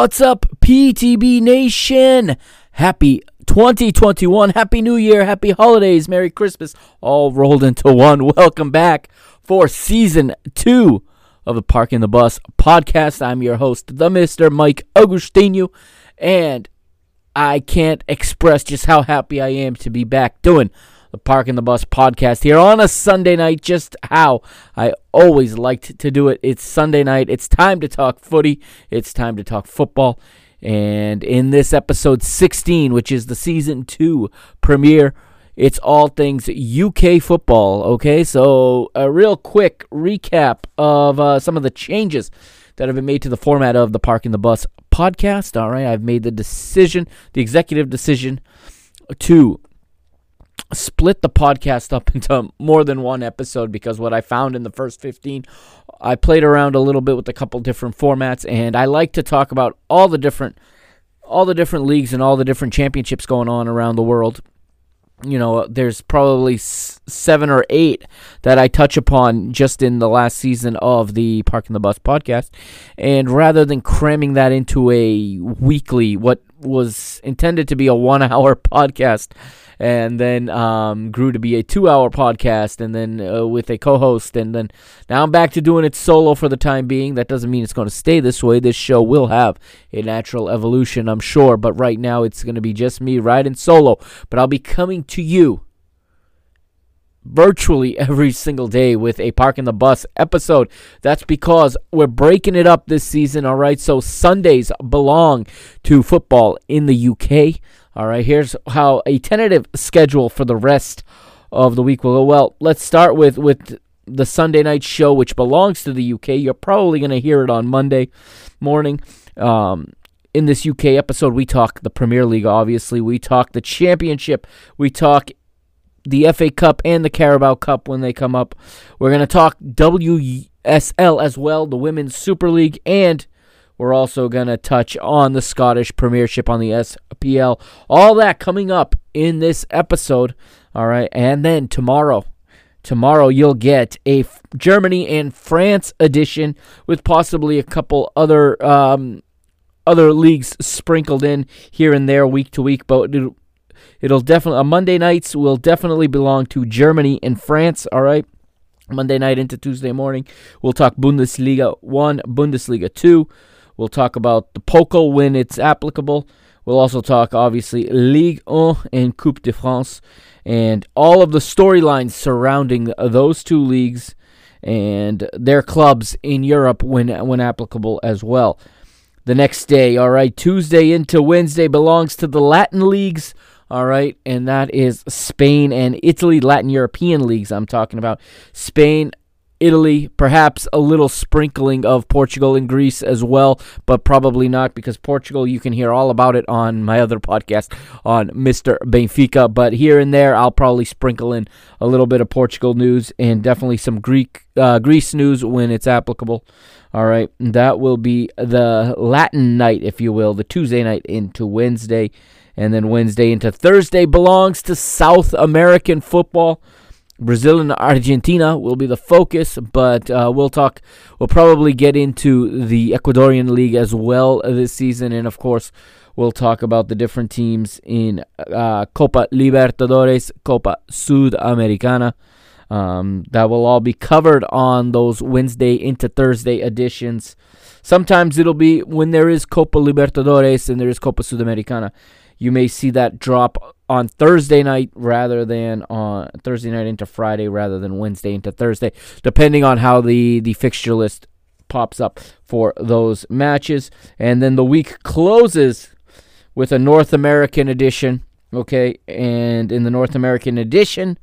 What's up, PTB Nation? Happy 2021. Happy New Year. Happy holidays. Merry Christmas. All rolled into one. Welcome back for season two of the Parking the Bus podcast. I'm your host, the Mr. Mike Agustinu, and I can't express just how happy I am to be back doing the Parking the Bus podcast here on a Sunday night, just how I always liked to do it. It's Sunday night. It's time to talk footy. It's time to talk football. And in this episode 16, which is the season two premiere, it's all things UK football. Okay, so a real quick recap of uh, some of the changes that have been made to the format of the Parking the Bus podcast. All right, I've made the decision, the executive decision, to split the podcast up into more than one episode because what I found in the first 15, I played around a little bit with a couple different formats, and I like to talk about all the different all the different leagues and all the different championships going on around the world. You know, there's probably seven or eight that I touch upon just in the last season of the Parking the Bus podcast. And rather than cramming that into a weekly, what was intended to be a one hour podcast, and then um, grew to be a two-hour podcast, and then uh, with a co-host, and then now I'm back to doing it solo for the time being. That doesn't mean it's going to stay this way. This show will have a natural evolution, I'm sure, but right now it's going to be just me riding solo. But I'll be coming to you virtually every single day with a Parking the Bus episode. That's because we're breaking it up this season, all right? So Sundays belong to football in the UK. All right, here's how a tentative schedule for the rest of the week will go. Well, let's start with with the Sunday night show, which belongs to the UK. You're probably going to hear it on Monday morning. Um, in this UK episode, we talk the Premier League, obviously. We talk the Championship. We talk the FA Cup and the Carabao Cup when they come up. We're going to talk WSL as well, the Women's Super League, and we're also going to touch on the Scottish Premiership on the SPL. All that coming up in this episode. All right. And then tomorrow, tomorrow you'll get a Germany and France edition with possibly a couple other um, other leagues sprinkled in here and there week to week, but it'll, definitely on Monday nights will definitely belong to Germany and France, all right? Monday night into Tuesday morning, we'll talk Bundesliga 1, Bundesliga 2, We'll talk about the Pokal when it's applicable. We'll also talk, obviously, Ligue 1 and Coupe de France and all of the storylines surrounding those two leagues and their clubs in Europe when, when applicable as well. The next day, all right, Tuesday into Wednesday belongs to the Latin leagues. All right, and that is Spain and Italy, Latin European leagues. I'm talking about Spain, Italy, perhaps a little sprinkling of Portugal and Greece as well, but probably not because Portugal, you can hear all about it on my other podcast on Mr. Benfica. But here and there, I'll probably sprinkle in a little bit of Portugal news and definitely some Greek uh, Greece news when it's applicable. All right, And that will be the Latin night, if you will, the Tuesday night into Wednesday, and then Wednesday into Thursday belongs to South American football. Brazil and Argentina will be the focus, but uh, we'll talk. We'll probably get into the Ecuadorian League as well this season, and of course, we'll talk about the different teams in uh, Copa Libertadores, Copa Sudamericana. Um, that will all be covered on those Wednesday into Thursday editions. Sometimes it'll be when there is Copa Libertadores and there is Copa Sudamericana. You may see that drop on Thursday night rather than on Thursday night into Friday rather than Wednesday into Thursday, depending on how the, the fixture list pops up for those matches. And then the week closes with a North American edition. Okay, and in the North American edition,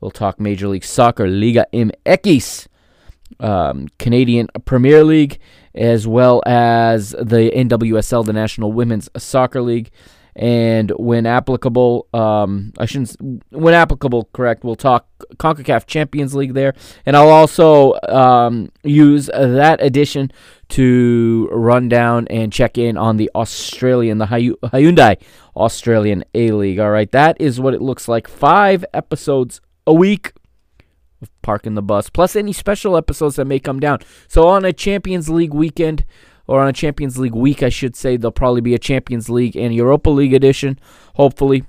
we'll talk Major League Soccer, Liga MX, um, Canadian Premier League, as well as the NWSL, the National Women's Soccer League and when applicable, um, I shouldn't. When applicable, correct, we'll talk Concacaf Champions League there, and I'll also um, use that addition to run down and check in on the Australian, the Hyundai Australian A League. All right, that is what it looks like. Five episodes a week of parking the bus, plus any special episodes that may come down. So on a Champions League weekend or on a Champions League week, I should say. There'll probably be a Champions League and Europa League edition, hopefully.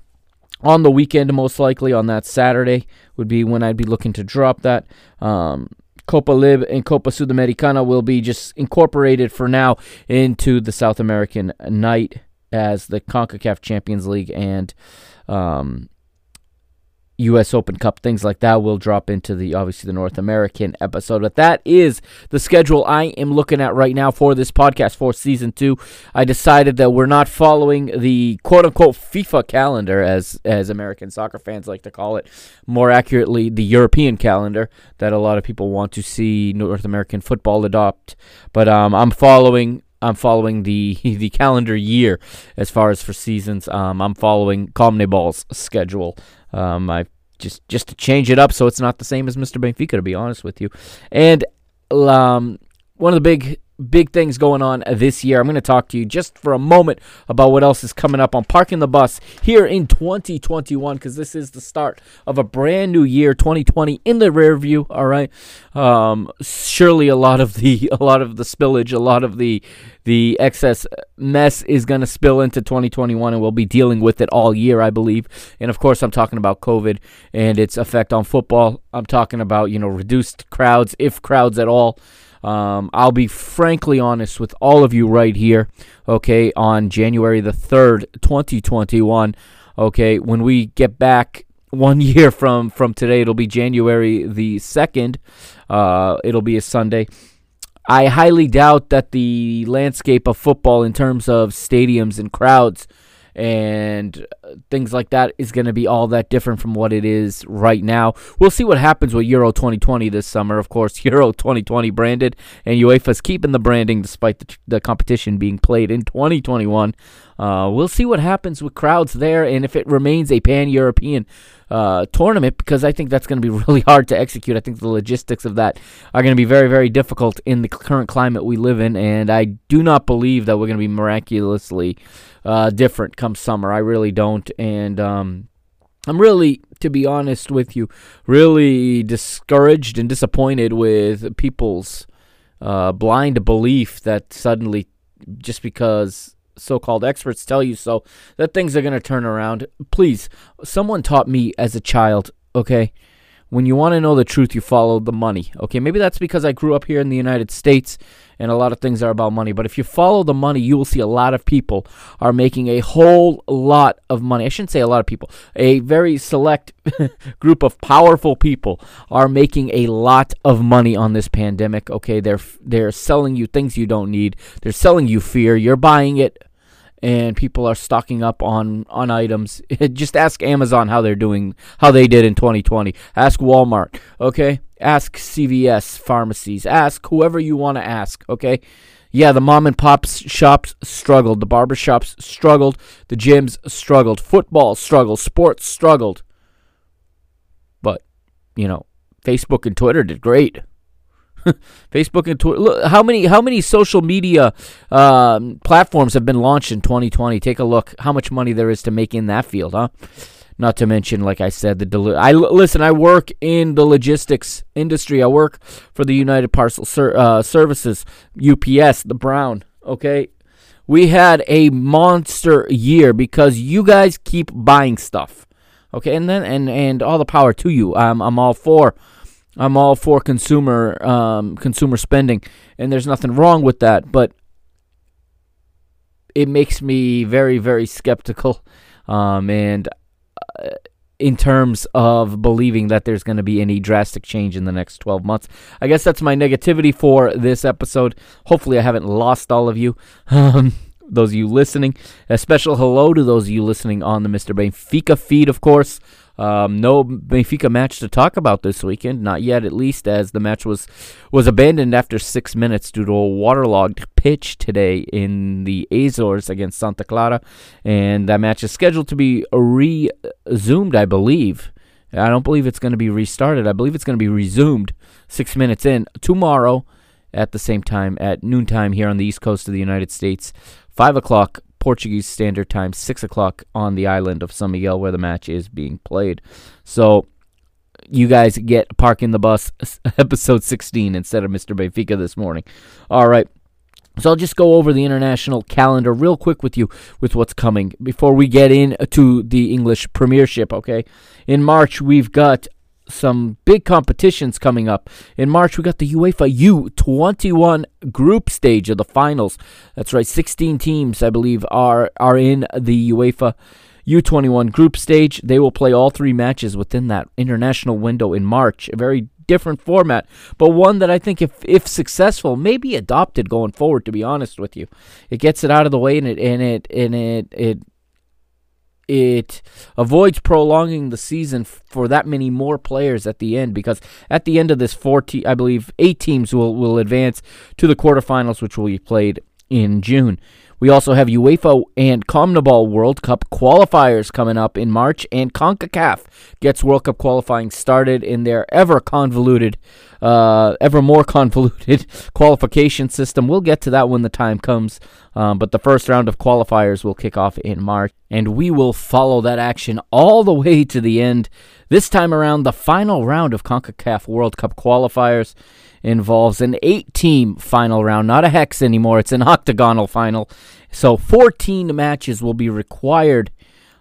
On the weekend, most likely on that Saturday, would be when I'd be looking to drop that. Um, Copa Lib and Copa Sudamericana will be just incorporated for now into the South American night as the CONCACAF Champions League and um, U.S. Open Cup, things like that will drop into the obviously the North American episode. But that is the schedule I am looking at right now for this podcast for season two. I decided that we're not following the quote unquote FIFA calendar, as as American soccer fans like to call it, more accurately the European calendar that a lot of people want to see North American football adopt. But um, I'm following I'm following the the calendar year as far as for seasons. Um, I'm following CONMEBOL's schedule. Um, I just just to change it up so it's not the same as Mr. Benfica, to be honest with you. And um, one of the big big things going on this year. I'm going to talk to you just for a moment about what else is coming up on Parking the Bus here in 2021 because this is the start of a brand new year, 2020 in the rear view. All right, um, surely a lot of the a lot of the spillage, a lot of the the excess mess is going to spill into 2021, and we'll be dealing with it all year, I believe. And of course, I'm talking about COVID and its effect on football. I'm talking about you know reduced crowds, if crowds at all. Um, I'll be frankly honest with all of you right here, okay, on January the 3rd, 2021, okay, when we get back one year from, from today, it'll be January the 2nd, uh, it'll be a Sunday. I highly doubt that the landscape of football in terms of stadiums and crowds and uh, things like that is going to be all that different from what it is right now. We'll see what happens with Euro 2020 this summer. Of course, Euro 2020 branded, and UEFA's keeping the branding despite the, the competition being played in 2021. Uh, we'll see what happens with crowds there and if it remains a pan European uh, tournament because I think that's going to be really hard to execute. I think the logistics of that are going to be very, very difficult in the current climate we live in, and I do not believe that we're going to be miraculously uh, different come summer. I really don't, and um, I'm really, to be honest with you, really discouraged and disappointed with people's uh, blind belief that suddenly, just because so-called experts tell you so that things are going to turn around. Please, someone taught me as a child, okay? When you want to know the truth, you follow the money. Okay, maybe that's because I grew up here in the United States and a lot of things are about money. But if you follow the money, you will see a lot of people are making a whole lot of money. I shouldn't say a lot of people, a very select group of powerful people are making a lot of money on this pandemic. Okay, they're they're selling you things you don't need. They're selling you fear. You're buying it and people are stocking up on on items. Just ask Amazon how they're doing, how they did in 2020. Ask Walmart, okay? Ask CVS pharmacies. Ask whoever you want to ask, okay? Yeah, the mom and pop shops struggled. The barber shops struggled. The gyms struggled. Football struggled. Sports struggled. But, you know, Facebook and Twitter did great. Facebook and Twitter. Look, how many how many social media um, platforms have been launched in 2020? Take a look. How much money there is to make in that field, huh? Not to mention, like I said, the deli- I listen. I work in the logistics industry. I work for the United Parcel Ser- uh, Services, UPS, the Brown. Okay, we had a monster year because you guys keep buying stuff. Okay, and then and and all the power to you. I'm I'm all for I'm all for consumer um, consumer spending, and there's nothing wrong with that. But it makes me very very skeptical, um, and uh, in terms of believing that there's going to be any drastic change in the next 12 months. I guess that's my negativity for this episode. Hopefully, I haven't lost all of you. Um, those of you listening, a special hello to those of you listening on the Mr. Benfica feed, of course. Um, no Benfica match to talk about this weekend, not yet at least, as the match was was abandoned after six minutes due to a waterlogged pitch today in the Azores against Santa Clara, and that match is scheduled to be resumed, I believe. I don't believe it's going to be restarted. I believe it's going to be resumed six minutes in tomorrow at the same time at noontime here on the east coast of the United States. Five o'clock Portuguese Standard Time, 6 o'clock on the island of San Miguel where the match is being played. So you guys get Parking the Bus episode 16 instead of Mr. Benfica this morning. All right. So I'll just go over the international calendar real quick with you with what's coming before we get into the English Premiership, okay? In March, we've got some big competitions coming up. In March, we got the UEFA U21 group stage of the finals. That's right, 16 teams, I believe, are are in the UEFA U21 group stage. They will play all three matches within that international window in March. A very different format, but one that I think, if if successful, may be adopted going forward. To be honest with you, it gets it out of the way and it and it and it it it avoids prolonging the season for that many more players at the end because at the end of this four te- I believe eight teams will will advance to the quarterfinals which will be played in June. We also have UEFA and CONMEBOL World Cup qualifiers coming up in March, and CONCACAF gets World Cup qualifying started in their ever convoluted, uh, ever more convoluted qualification system. We'll get to that when the time comes, um, but the first round of qualifiers will kick off in March, and we will follow that action all the way to the end. This time around, the final round of CONCACAF World Cup qualifiers involves an eight team final round, not a hex anymore. It's an octagonal final. So 14 matches will be required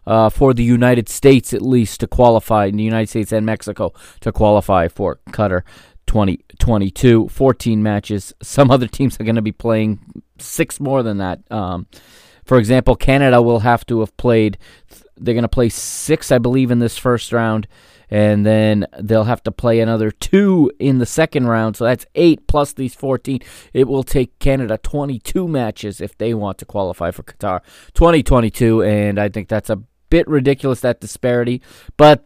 uh, for the United States, at least, to qualify, in the United States and Mexico, to qualify for Qatar 2022. 14 matches. Some other teams are going to be playing six more than that. Um, for example, Canada will have to have played, they're going to play six, I believe, in this first round and then they'll have to play another two in the second round. So that's eight plus these 14. It will take Canada 22 matches if they want to qualify for Qatar 2022, and I think that's a bit ridiculous that disparity, but.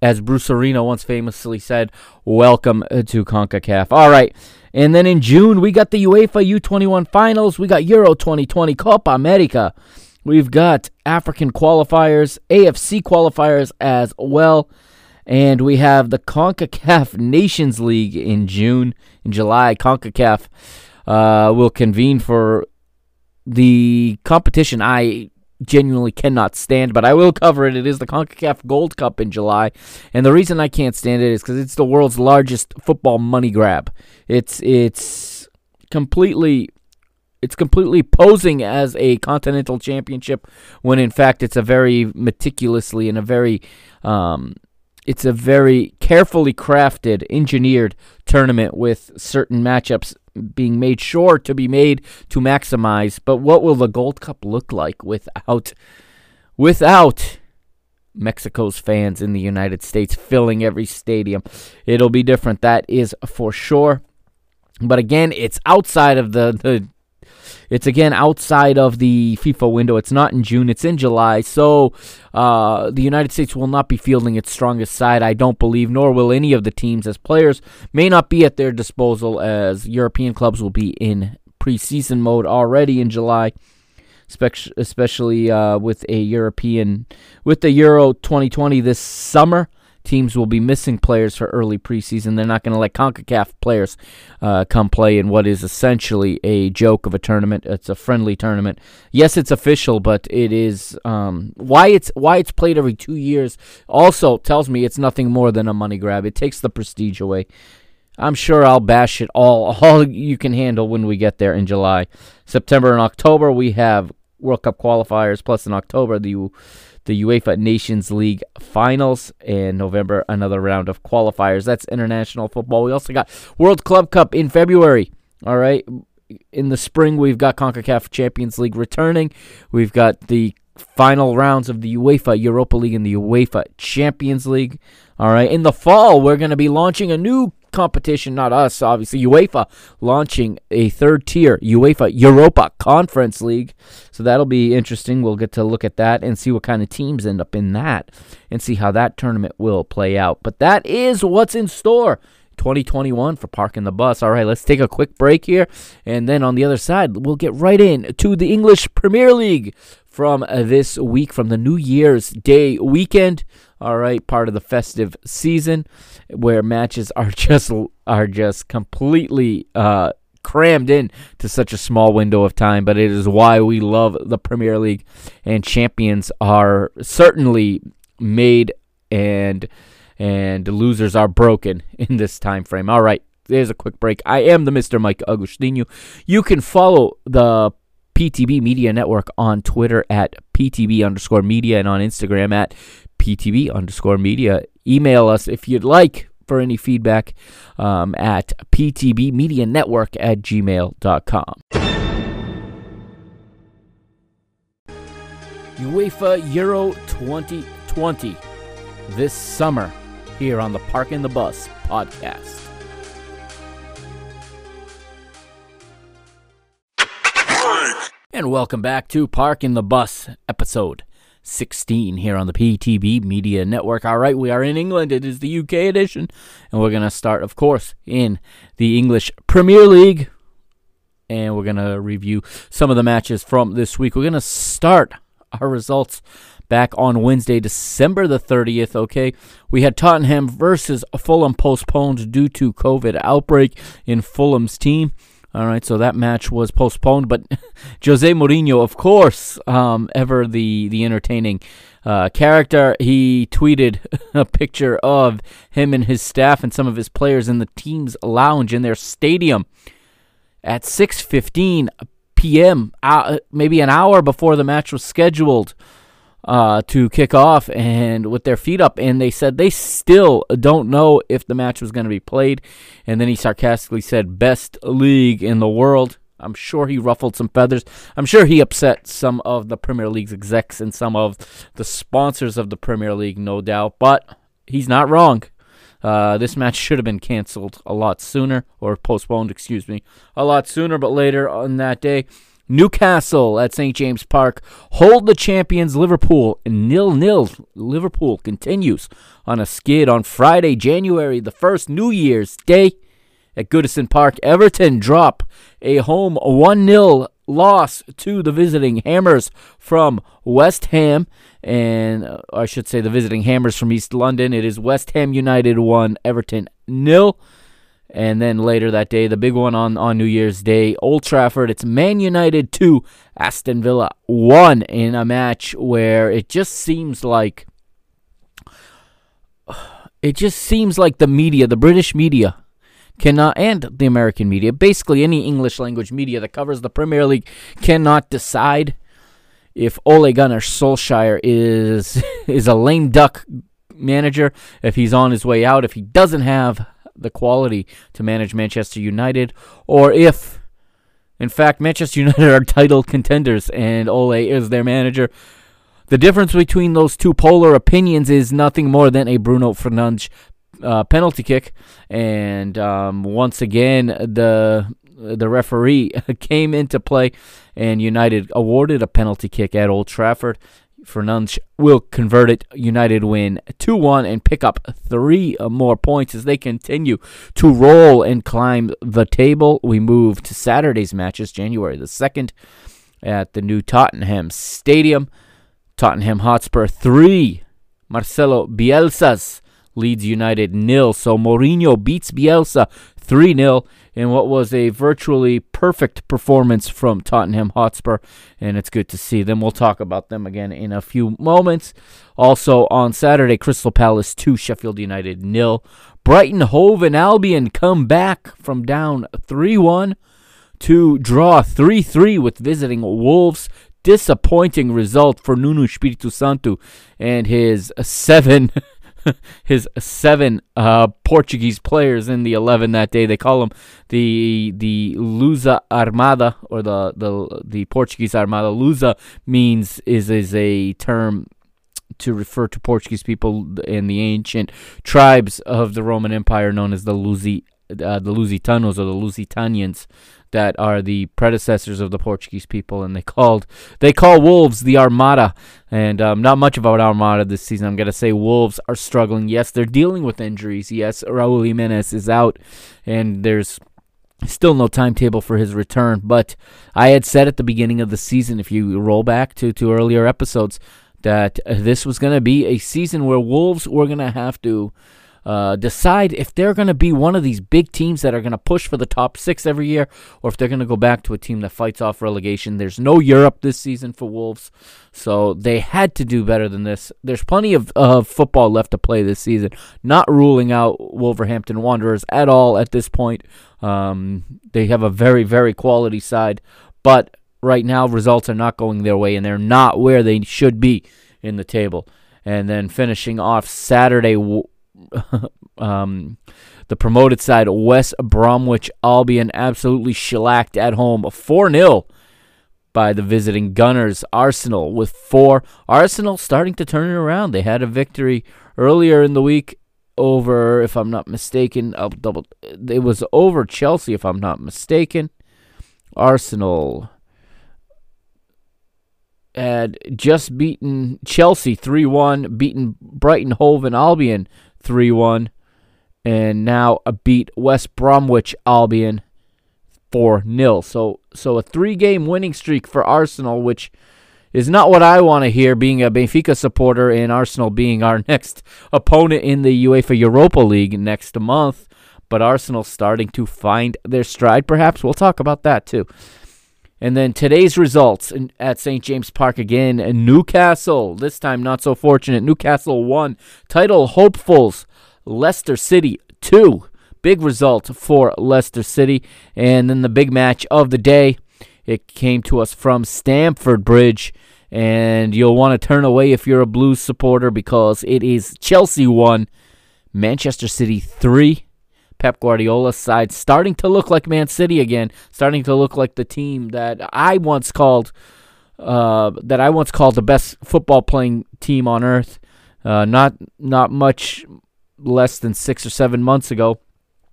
As Bruce Arena once famously said, welcome uh, to CONCACAF. All right. And then in June, we got the UEFA U21 finals. We got Euro 2020 Copa America. We've got African qualifiers, AFC qualifiers as well. And we have the CONCACAF Nations League in June. In July, CONCACAF uh, will convene for the competition I genuinely cannot stand, but I will cover it. It is the CONCACAF Gold Cup in July. And the reason I can't stand it is because it's the world's largest football money grab. It's, it's completely it's completely posing as a continental championship when in fact it's a very meticulously and a very um, it's a very carefully crafted engineered tournament with certain matchups being made sure to be made to maximize. But what will the gold cup look like without without Mexico's fans in the United States filling every stadium? It'll be different that is for sure. But again it's outside of the the it's again outside of the FIFA window. It's not in June, it's in July. So uh, the United States will not be fielding its strongest side, I don't believe, nor will any of the teams, as players may not be at their disposal, as European clubs will be in preseason mode already in July especially uh, with a European, with the Euro 2020 this summer teams will be missing players for early preseason. They're not going to let CONCACAF players uh, come play in what is essentially a joke of a tournament. It's a friendly tournament. Yes, it's official, but it is um, why it's why it's played every two years. Also tells me it's nothing more than a money grab. It takes the prestige away. I'm sure I'll bash it all all you can handle when we get there in July, September, and October. We have World Cup qualifiers plus in October the the UEFA Nations League finals, in November another round of qualifiers. That's international football. We also got World Club Cup in February. All right. In the spring, we've got CONCACAF Champions League returning. We've got the final rounds of the UEFA Europa League and the UEFA Champions League. All right. In the fall, we're going to be launching a new competition, not us, obviously. UEFA launching a third tier, UEFA Europa Conference League. So that'll be interesting. We'll get to look at that and see what kind of teams end up in that and see how that tournament will play out. But that is what's in store 2021 for parking the bus. All right, let's take a quick break here. And then on the other side, we'll get right in to the English Premier League from this week, from the New Year's Day weekend. All right, part of the festive season where matches are just are just completely uh, crammed in to such a small window of time. But it is why we love the Premier League, and champions are certainly made and and losers are broken in this time frame. All right, there's a quick break. I am the Mr. Mike Agustinu. You can follow the PTB Media Network on Twitter at PTB underscore media and on Instagram at PTB underscore media. Email us if you'd like for any feedback um, at ptbmedianetwork at gmail.com. UEFA Euro 2020 this summer here on the Parking the Bus podcast. And welcome back to Parking the Bus episode 16 here on the PTB Media Network. All right, we are in England. It is the UK edition. And we're going to start, of course, in the English Premier League. And we're going to review some of the matches from this week. We're going to start our results back on Wednesday, December the 30th. Okay, we had Tottenham versus Fulham postponed due to COVID outbreak in Fulham's team. All right, so that match was postponed, but Jose Mourinho, of course, um, ever the the entertaining uh, character, he tweeted a picture of him and his staff and some of his players in the team's lounge in their stadium at 6:15 p.m. Uh, maybe an hour before the match was scheduled uh, to kick off and with their feet up, and they said they still don't know if the match was going to be played. And then he sarcastically said, "Best league in the world." I'm sure he ruffled some feathers. I'm sure he upset some of the Premier League's execs and some of the sponsors of the Premier League, no doubt. But he's not wrong. Uh, this match should have been canceled a lot sooner, or postponed, excuse me, a lot sooner, but later on that day. Newcastle at St. James Park hold the champions Liverpool in nil nil. Liverpool continues on a skid on Friday, January the 1st, New Year's Day at Goodison Park. Everton drop a home 1 0 loss to the visiting Hammers from West Ham. And uh, I should say the visiting Hammers from East London. It is West Ham United 1, Everton nil. And then later that day, the big one on, on New Year's Day, Old Trafford, it's Man United 2, Aston Villa 1 in a match where it just seems like it just seems like the media, the British media cannot and the American media, basically any English language media that covers the Premier League cannot decide if Ole Gunnar Solskjaer is is a lame duck manager, if he's on his way out, if he doesn't have the quality to manage Manchester United, or if, in fact, Manchester United are title contenders and Ole is their manager. The difference between those two polar opinions is nothing more than a Bruno Fernandes uh, penalty kick, and um, once again the the referee came into play, and United awarded a penalty kick at Old Trafford. Fernandes will convert it. United win 2 1 and pick up three more points as they continue to roll and climb the table. We move to Saturday's matches, January the 2nd, at the new Tottenham Stadium. Tottenham Hotspur 3. Marcelo Bielsa's Leeds United nil. So Mourinho beats Bielsa 3 0 in what was a virtually perfect performance from Tottenham Hotspur, and it's good to see them. We'll talk about them again in a few moments. Also on Saturday, Crystal Palace 2, Sheffield United nil. Brighton Hove and Albion come back from down 3 1 to draw 3 3 with visiting Wolves. disappointing result for Nuno Espírito Santo and his seven his seven uh, Portuguese players in the eleven that day. They call them the the Lusa Armada or the the the Portuguese Armada. Lusa means is is a term to refer to Portuguese people in the ancient tribes of the Roman Empire known as the Lusi uh, the Lusitanos or the Lusitanians that are the predecessors of the Portuguese people, and they called they call Wolves the Armada, and um, not much about Armada this season. I'm gonna say Wolves are struggling. Yes, they're dealing with injuries. Yes, Raul Jimenez is out, and there's still no timetable for his return. But I had said at the beginning of the season, if you roll back to to earlier episodes, that this was gonna be a season where Wolves were gonna have to uh, decide if they're going to be one of these big teams that are going to push for the top six every year, or if they're going to go back to a team that fights off relegation. There's no Europe this season for Wolves, so they had to do better than this. There's plenty of uh, football left to play this season. Not ruling out Wolverhampton Wanderers at all at this point. Um, they have a very, very quality side, but right now results are not going their way, and they're not where they should be in the table. And then finishing off Saturday um, the promoted side, West Bromwich Albion, absolutely shellacked at home 4 0 by the visiting Gunners. Arsenal with four. Arsenal starting to turn it around. They had a victory earlier in the week over, if I'm not mistaken, I'll double. It was over Chelsea, if I'm not mistaken. Arsenal had just beaten Chelsea 3 1, beaten Brighton Hove and Albion 3 1. And now a beat West Bromwich Albion 4 0. So, so a three game winning streak for Arsenal, which is not what I want to hear being a Benfica supporter and Arsenal being our next opponent in the UEFA Europa League next month. But Arsenal starting to find their stride, perhaps. We'll talk about that too. And then today's results in, at St. James Park again. And Newcastle, this time not so fortunate. Newcastle 1. Title hopefuls, Leicester City 2. Big result for Leicester City. And then the big match of the day. It came to us from Stamford Bridge. And you'll want to turn away if you're a Blues supporter because it is Chelsea 1, Manchester City 3. Pep Guardiola's side starting to look like Man City again, starting to look like the team that I once called uh, that I once called the best football playing team on earth. Uh, not not much less than six or seven months ago,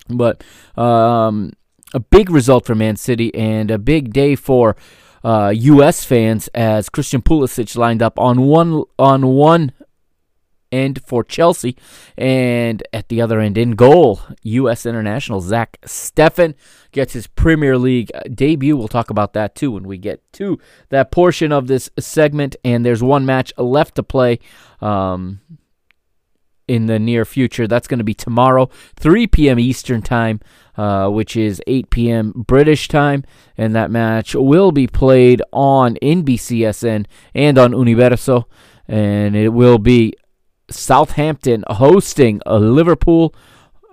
but um, a big result for Man City and a big day for uh, U.S. fans as Christian Pulisic lined up on one on one end for Chelsea. And at the other end, in goal, U.S. international Zach Steffen gets his Premier League debut. We'll talk about that too when we get to that portion of this segment. And there's one match left to play. Um, in the near future. That's going to be tomorrow, 3 p.m. Eastern Time, uh, which is 8 p.m. British Time. And that match will be played on NBCSN and on Universo. And it will be Southampton hosting Liverpool.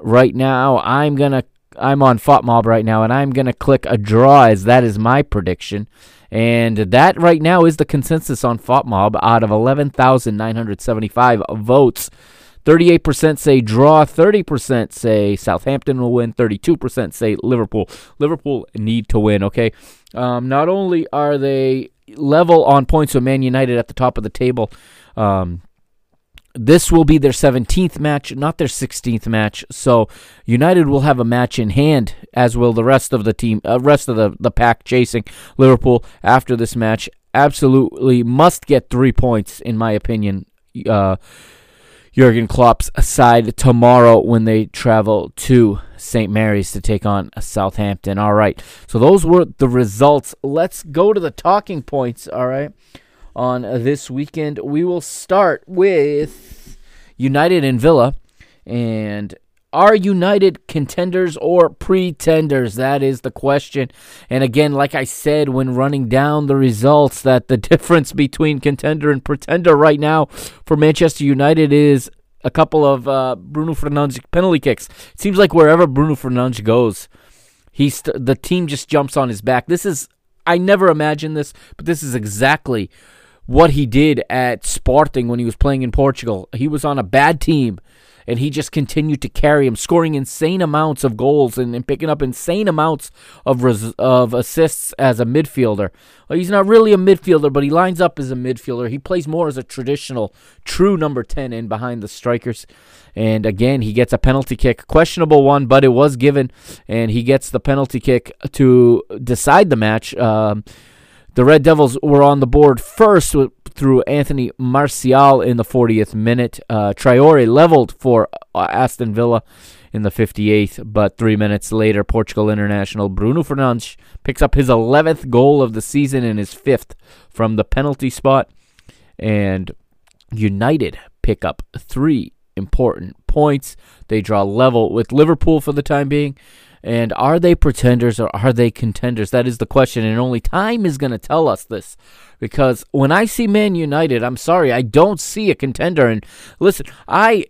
Right now, I'm gonna I'm on FotMob right now, and I'm gonna click a draw as that is my prediction. And that right now is the consensus on FotMob out of 11,975 votes. 38% say draw, 30% say Southampton will win, 32% say Liverpool. Liverpool need to win, okay? Um, not only are they level on points with Man United at the top of the table, um, this will be their 17th match, not their 16th match. So United will have a match in hand, as will the rest of the team, uh, rest of the, the pack chasing Liverpool after this match. Absolutely must get three points, in my opinion. Uh, Jurgen Klopp's side tomorrow when they travel to St. Mary's to take on Southampton. All right. So those were the results. Let's go to the talking points. All right on this weekend. We will start with United and Villa. And are United contenders or pretenders? That is the question. And again, like I said when running down the results, that the difference between contender and pretender right now for Manchester United is a couple of uh, Bruno Fernandes penalty kicks. It seems like wherever Bruno Fernandes goes, he's the team just jumps on his back. This is I never imagined this, but this is exactly what he did at Sporting when he was playing in Portugal. He was on a bad team and he just continued to carry him, scoring insane amounts of goals and, and picking up insane amounts of res, of assists as a midfielder. Well, he's not really a midfielder, but he lines up as a midfielder. He plays more as a traditional, true number 10 in behind the strikers. And again, he gets a penalty kick, questionable one, but it was given, and he gets the penalty kick to decide the match. Um, the Red Devils were on the board first with, through Anthony Martial in the 40th minute. Uh, Traore leveled for uh, Aston Villa in the 58th, but three minutes later, Portugal international Bruno Fernandes picks up his 11th goal of the season and his fifth from the penalty spot. And United pick up three important points. They draw level with Liverpool for the time being. And are they pretenders or are they contenders? That is the question, and only time is going to tell us this. Because when I see Man United, I'm sorry, I don't see a contender. And listen, I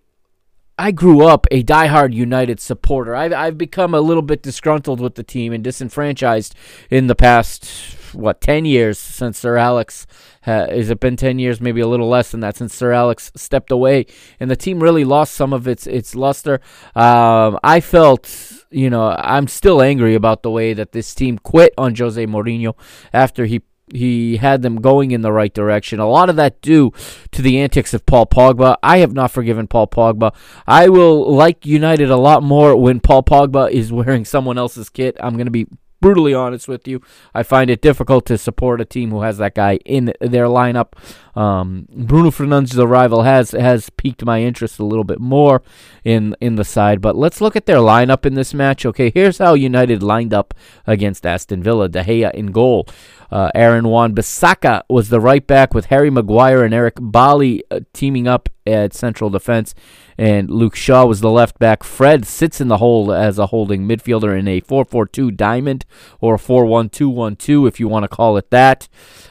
I grew up a diehard United supporter. I've, I've become a little bit disgruntled with the team and disenfranchised in the past, what, 10 years since Sir Alex. Uh, has it been 10 years? Maybe a little less than that since Sir Alex stepped away. And the team really lost some of its, its luster. Um, I felt you know, I'm still angry about the way that this team quit on Jose Mourinho after he he had them going in the right direction. A lot of that due to the antics of Paul Pogba. I have not forgiven Paul Pogba. I will like United a lot more when Paul Pogba is wearing someone else's kit. I'm going to be brutally honest with you. I find it difficult to support a team who has that guy in their lineup. Um, Bruno Fernandes' arrival has has piqued my interest a little bit more in in the side. But let's look at their lineup in this match. Okay, here's how United lined up against Aston Villa. De Gea in goal. Uh, Aaron Wan-Bissaka was the right back with Harry Maguire and Eric Bailly uh, teaming up at central defense. And Luke Shaw was the left back. Fred sits in the hole as a holding midfielder in a 4 4 2 diamond or a 4 1 2 1 2, if you want to call it that.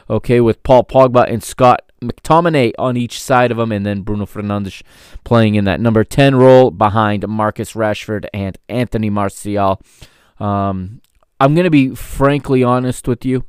Okay, with Paul Pogba and Scott McTominay on each side of him, and then Bruno Fernandes playing in that number 10 role behind Marcus Rashford and Anthony Martial. Um, I'm going to be frankly honest with you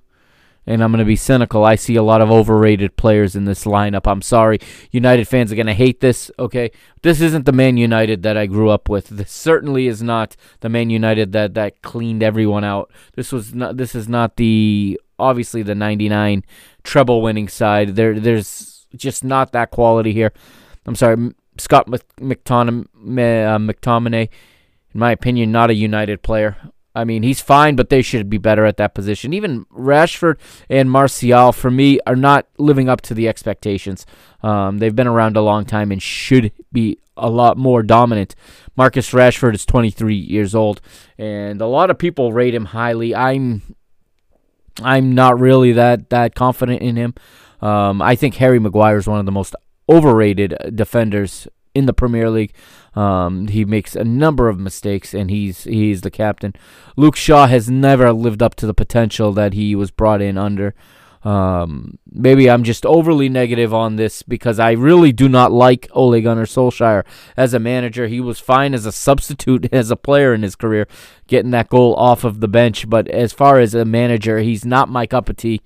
and I'm going to be cynical. I see a lot of overrated players in this lineup. I'm sorry. United fans are going to hate this, okay? This isn't the Man United that I grew up with. This certainly is not the Man United that that cleaned everyone out. This was not this is not the obviously the 99 treble winning side. There there's just not that quality here. I'm sorry. Scott uh, McTominay in my opinion, not a United player. I mean, he's fine, but they should be better at that position. Even Rashford and Martial, for me, are not living up to the expectations. Um, they've been around a long time and should be a lot more dominant. Marcus Rashford is 23 years old, and a lot of people rate him highly. I'm, I'm not really that that confident in him. Um, I think Harry Maguire is one of the most overrated defenders in the Premier League. Um, he makes a number of mistakes, and he's he's the captain. Luke Shaw has never lived up to the potential that he was brought in under. Um, maybe I'm just overly negative on this because I really do not like Ole Gunnar Solskjaer as a manager. He was fine as a substitute as a player in his career, getting that goal off of the bench. But as far as a manager, he's not my cup of tea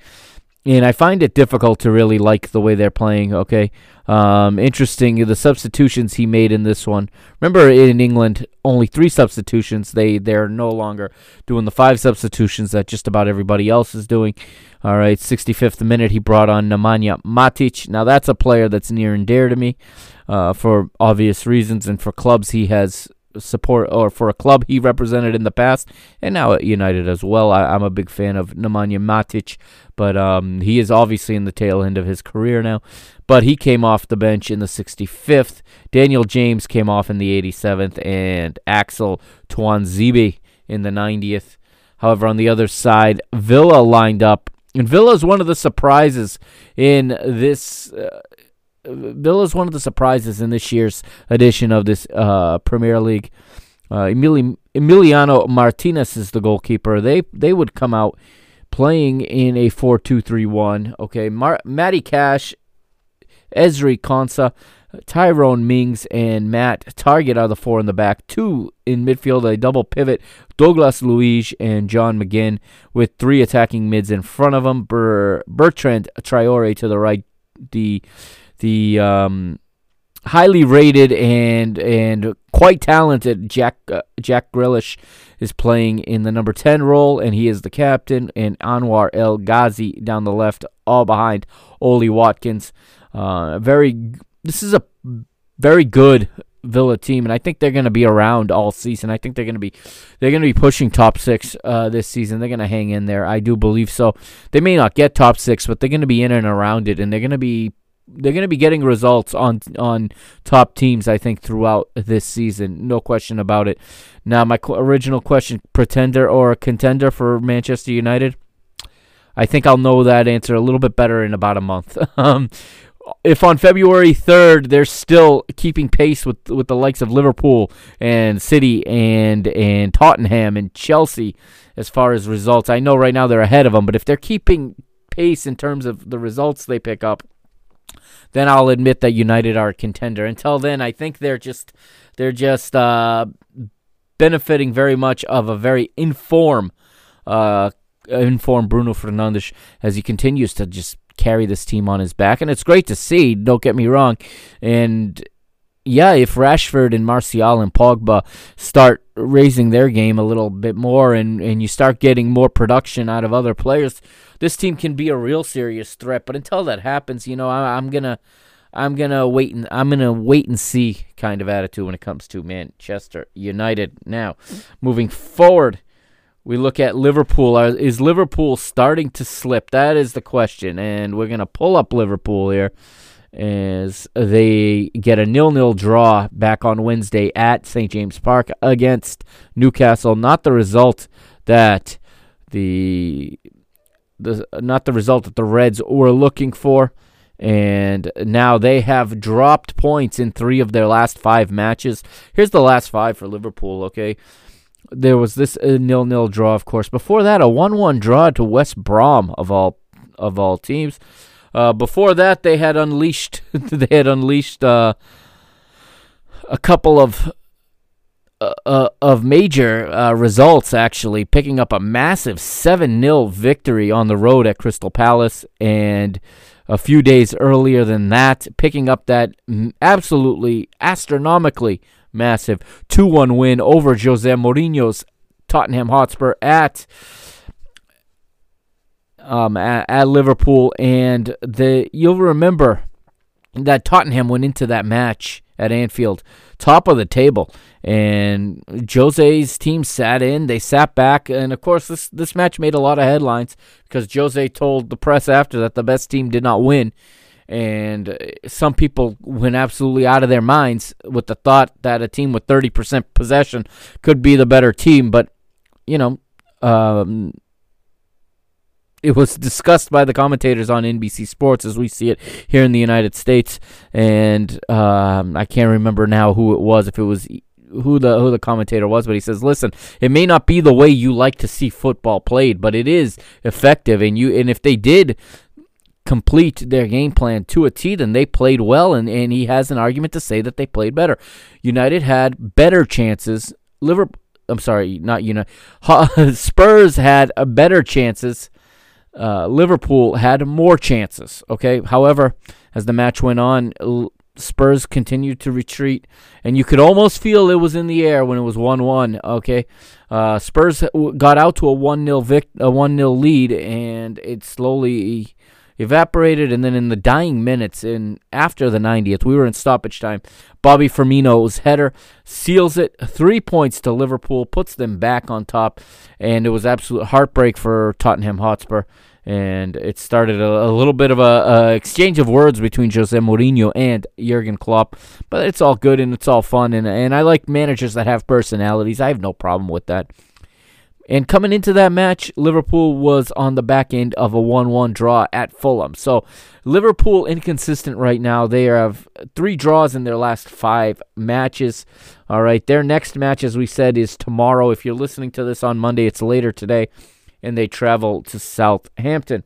and I find it difficult to really like the way they're playing. Okay, um, interesting the substitutions he made in this one. Remember in England, only three substitutions. They they're no longer doing the five substitutions that just about everybody else is doing. All right, 65th minute he brought on Nemanja Matic. Now that's a player that's near and dear to me, uh, for obvious reasons, and for clubs he has support or for a club he represented in the past and now at United as well. I, am a big fan of Nemanja Matic, but um, he is obviously in the tail end of his career now. But he came off the bench in the 65th. Daniel James came off in the 87th, and Axel Tuanzebe in the 90th. However, on the other side, Villa lined up. And Villa is one of the surprises in this uh, Villa is one of the surprises in this year's edition of this uh, Premier League. Uh, Emili- Emiliano Martinez is the goalkeeper. They they would come out playing in a 4-2-3-1. Okay, Mar- Matty Cash Ezri Konsa, Tyrone Mings, and Matt Targett are the four in the back. Two in midfield, a double pivot, Douglas Luiz and John McGinn, with three attacking mids in front of them. Ber- Bertrand Traore to the right. The the um, highly rated and and quite talented Jack uh, Jack Grealish is playing in the number 10 role and he is the captain and Anwar El Ghazi down the left all behind Ollie Watkins. Uh, very this is a very good Villa team and I think they're going to be around all season. I think they're going to be they're going to be pushing top 6 uh, this season. They're going to hang in there. I do believe so. They may not get top 6 but they're going to be in and around it and they're going to be they're going to be getting results on on top teams. I think throughout this season, no question about it. Now, my original question: pretender or contender for Manchester United? I think I'll know that answer a little bit better in about a month. um, if on February 3rd they're still keeping pace with with the likes of Liverpool and City and and Tottenham and Chelsea as far as results, I know right now they're ahead of them. But if they're keeping pace in terms of the results they pick up, then I'll admit that United are a contender. Until then, I think they're just they're just uh, benefiting very much of a very inform uh, informed Bruno Fernandes as he continues to just carry this team on his back, and it's great to see. Don't get me wrong, and yeah, if Rashford and Martial and Pogba start raising their game a little bit more and, and you start getting more production out of other players, this team can be a real serious threat. But until that happens, you know, I, I'm gonna I'm gonna wait and I'm gonna wait and see kind of attitude when it comes to Manchester United. Now, moving forward, we look at Liverpool. Is Liverpool starting to slip? That is the question, and we're gonna pull up Liverpool here as they get a nil-nil draw back on Wednesday at St. James Park against Newcastle. Not the result that the the not the result that the Reds were looking for. And now they have dropped points in three of their last five matches. Here's the last five for Liverpool, okay? There was this uh, nil-nil draw, of course. Before that, a one-one draw to West Brom of all of all teams. Uh, before that, they had unleashed they had unleashed uh, a couple of uh, uh of major uh, results. Actually, picking up a massive seven 0 victory on the road at Crystal Palace, and a few days earlier than that, picking up that absolutely astronomically massive two one win over Jose Mourinho's Tottenham Hotspur at um, at, at Liverpool, and the you'll remember that Tottenham went into that match at Anfield, top of the table, and Jose's team sat in. They sat back, and of course, this this match made a lot of headlines because Jose told the press after that the best team did not win, and some people went absolutely out of their minds with the thought that a team with thirty percent possession could be the better team, but you know. Um, it was discussed by the commentators on NBC Sports as we see it here in the United States, and um, I can't remember now who it was. If it was who the who the commentator was, but he says, "Listen, it may not be the way you like to see football played, but it is effective, and you and if they did." complete their game plan to a T, then they played well, and, and he has an argument to say that they played better. United had better chances. Liverpool, I'm sorry, not United. Spurs had a better chances uh, Liverpool had more chances. Okay, however, as the match went on, Spurs continued to retreat, and you could almost feel it was in the air when it was one-one. Okay, uh, Spurs got out to a one-nil vic- a one-nil lead, and it slowly evaporated. And then in the dying minutes, in after the 90th, we were in stoppage time. Bobby Firmino's header seals it. Three points to Liverpool, puts them back on top, and it was absolute heartbreak for Tottenham Hotspur and it started a, a little bit of a, a, exchange of words between Jose Mourinho and Jurgen Klopp. But it's all good and it's all fun, and and I like managers that have personalities. I have no problem with that. And coming into that match, Liverpool was on the back end of a 1 1 draw at Fulham. So, Liverpool inconsistent right now. They have three draws in their last five matches. All right. Their next match, as we said, is tomorrow. If you're listening to this on Monday, it's later today and they travel to Southampton.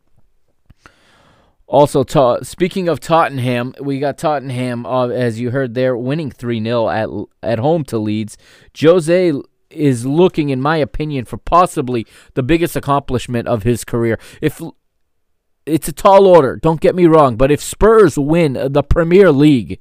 Also, ta- speaking of Tottenham, we got Tottenham, uh, as you heard there, winning 3 0 at, at home to Leeds. Jose is looking, in my opinion, for possibly the biggest accomplishment of his career. If it's a tall order, don't get me wrong, but if Spurs win the Premier League,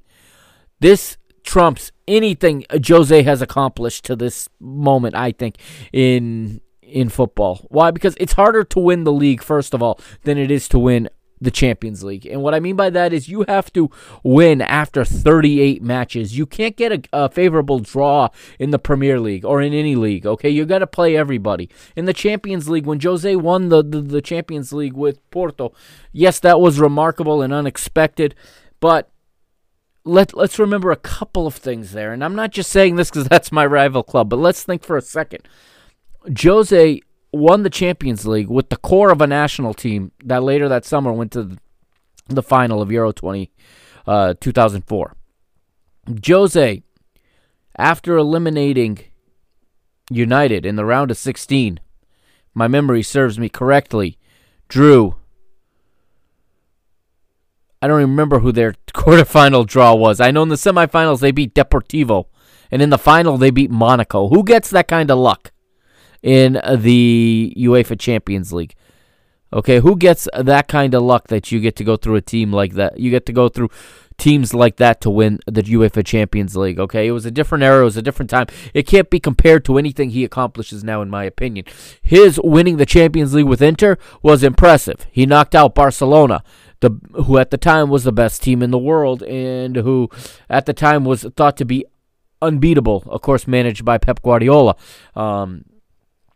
this trumps anything Jose has accomplished to this moment, I think, in in football. Why? Because it's harder to win the league, first of all, than it is to win the Champions League. And what I mean by that is you have to win after 38 matches. You can't get a, a favorable draw in the Premier League or in any league, okay? You got to play everybody. In the Champions League, when Jose won the, the, the Champions League with Porto, yes, that was remarkable and unexpected, but let let's remember a couple of things there. And I'm not just saying this because that's my rival club, but let's think for a second. Jose won the Champions League with the core of a national team that later that summer went to the final of Euro 20, uh, 2004. Jose, after eliminating United in the round of 16, my memory serves me correctly, drew. I don't remember who their quarterfinal draw was. I know in the semifinals they beat Deportivo, and in the final they beat Monaco. Who gets that kind of luck? In the UEFA Champions League. Okay, who gets that kind of luck that you get to go through a team like that? You get to go through teams like that to win the UEFA Champions League. Okay, it was a different era, it was a different time. It can't be compared to anything he accomplishes now, in my opinion. His winning the Champions League with Inter was impressive. He knocked out Barcelona, the who at the time was the best team in the world, and who at the time was thought to be unbeatable. Of course, managed by Pep Guardiola. Um,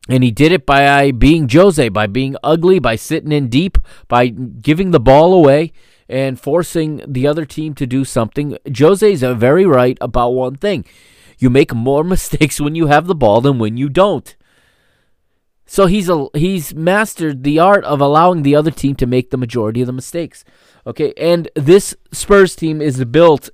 and he did it by uh, being Jose, by being ugly, by sitting in deep, by giving the ball away and forcing the other team to do something. Jose's very right about one thing. You make more mistakes when you have the ball than when you don't. So he's a, he's mastered the art of allowing the other team to make the majority of the mistakes. Okay, and this Spurs team is built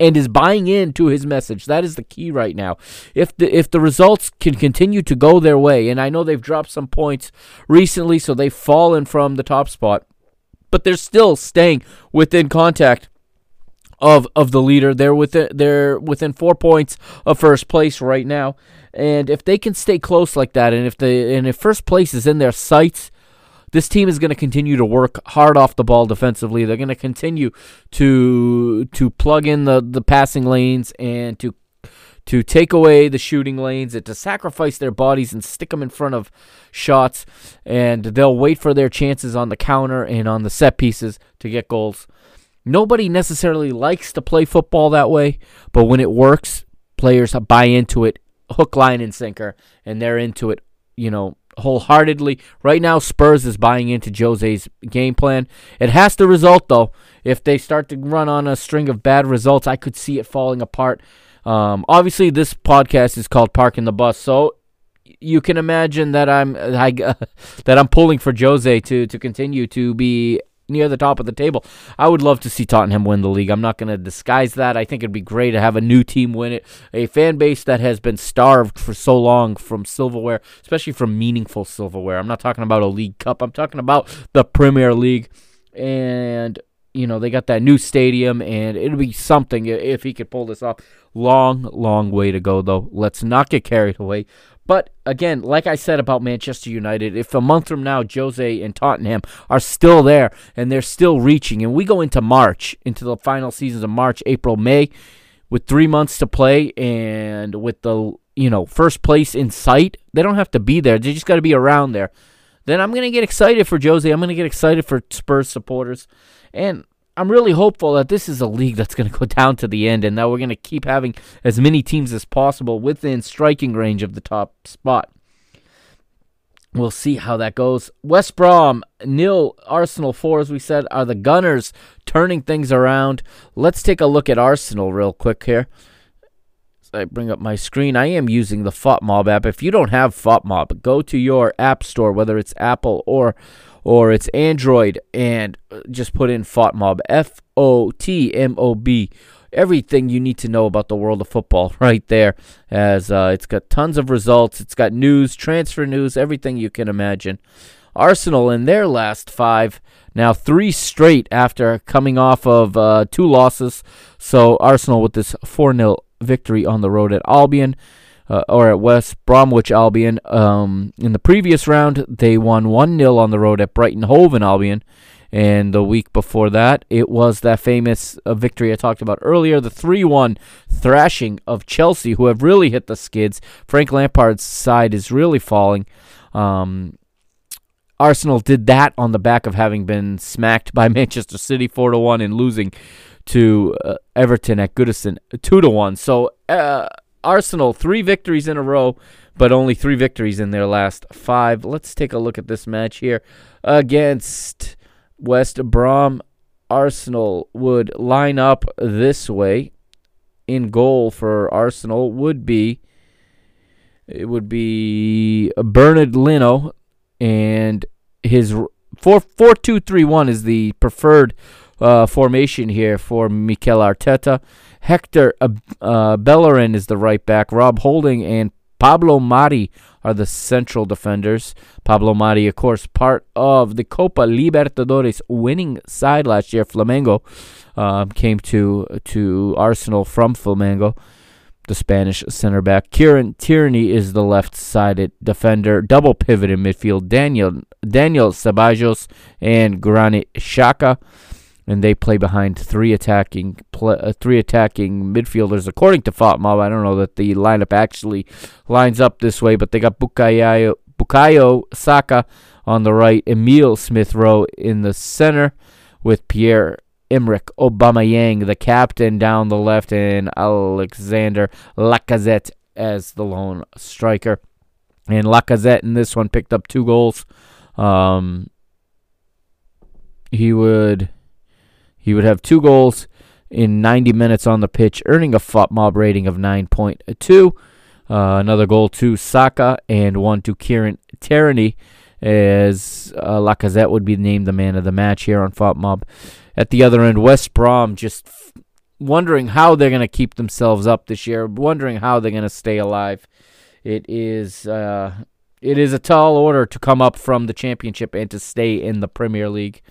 and is buying into his message. That is the key right now. If the if the results can continue to go their way, and I know they've dropped some points recently, so they've fallen from the top spot, but they're still staying within contact of of the leader. They're within they're within four points of first place right now, and if they can stay close like that, and if the and if first place is in their sights this team is going to continue to work hard off the ball defensively. They're going to continue to to plug in the, the passing lanes and to to take away the shooting lanes and to sacrifice their bodies and stick them in front of shots and they'll wait for their chances on the counter and on the set pieces to get goals. Nobody necessarily likes to play football that way, but when it works, players buy into it hook line and sinker and they're into it, you know, wholeheartedly. Right now, Spurs is buying into Jose's game plan. It has to result, though. If they start to run on a string of bad results, I could see it falling apart. Um, obviously, this podcast is called Parking the Bus, so you can imagine that I'm I, that I'm pulling for Jose to to continue to be near the top of the table. I would love to see Tottenham win the league. I'm not going to disguise that. I think it'd be great to have a new team win it. A fan base that has been starved for so long from silverware, especially from meaningful silverware. I'm not talking about a League Cup. I'm talking about the Premier League. And you know, they got that new stadium, and it'll be something if he could pull this off. Long, long way to go, though. Let's not get carried away. But again, like I said about Manchester United, if a month from now Jose and Tottenham are still there and they're still reaching, and we go into March, into the final seasons of March, April, May, with three months to play and with the you know first place in sight, they don't have to be there. They just got to be around there. Then I'm gonna get excited for Jose. I'm gonna get excited for Spurs supporters, and I'm really hopeful that this is a league that's going to go down to the end and that we're going to keep having as many teams as possible within striking range of the top spot. We'll see how that goes. West Brom, nil, Arsenal 4, as we said, are the Gunners turning things around. Let's take a look at Arsenal real quick here. I bring up my screen. I am using the FotMob app. If you don't have FotMob, go to your app store, whether it's Apple or or it's Android, and uh, just put in FotMob, F O T M O B. Everything you need to know about the world of football right there. As uh, it's got tons of results, it's got news, transfer news, everything you can imagine Arsenal in their last five, now three straight after coming off of uh, two losses. So Arsenal with this 4 0 victory on the road at Albion. Uh, or at West Bromwich Albion. Um, in the previous round, they won 1 0 on the road at Brighton Hove and Albion. And the week before that, it was that famous uh, victory I talked about earlier, the 3 1 thrashing of Chelsea, who have really hit the skids. Frank Lampard's side is really falling. Um, Arsenal did that on the back of having been smacked by Manchester City 4 to 1 and losing to uh, Everton at Goodison 2 to 1. So, uh, Arsenal, three victories in a row, but only three victories in their last five. Let's take a look at this match here against West Brom. Arsenal would line up this way. In goal for Arsenal would be it would be Bernard Leno and his 4 4 2 3 1 is the preferred uh, formation here for Mikel Arteta. Hector uh, uh, Bellerin is the right back. Rob Holding and Pablo Mari are the central defenders. Pablo Mari, of course, part of the Copa Libertadores winning side last year. Flamengo um, came to to Arsenal from Flamengo. The Spanish center back Kieran Tierney is the left-sided defender. Double pivot in midfield. Daniel Daniel Ceballos and Granit Xhaka and they play behind three attacking uh, three attacking midfielders. According to FotMob, I don't know that the lineup actually lines up this way, but they got Bukayo, Bukayo Saka on the right, Emil Smith Rowe in the center, with Pierre Emerick Aubameyang, the captain, down the left, and Alexander Lacazette as the lone striker. And Lacazette in this one picked up two goals. Um, he would he would have two goals in 90 minutes on the pitch, earning a FotMob rating of 9.2. Uh, another goal to Saka and one to Kieran Tierney, as uh, Lacazette would be named the man of the match here on FotMob. At the other end, West Brom just f- wondering how they're going to keep themselves up this year, wondering how they're going to stay alive. It is uh, it is a tall order to come up from the championship and to stay in the Premier League.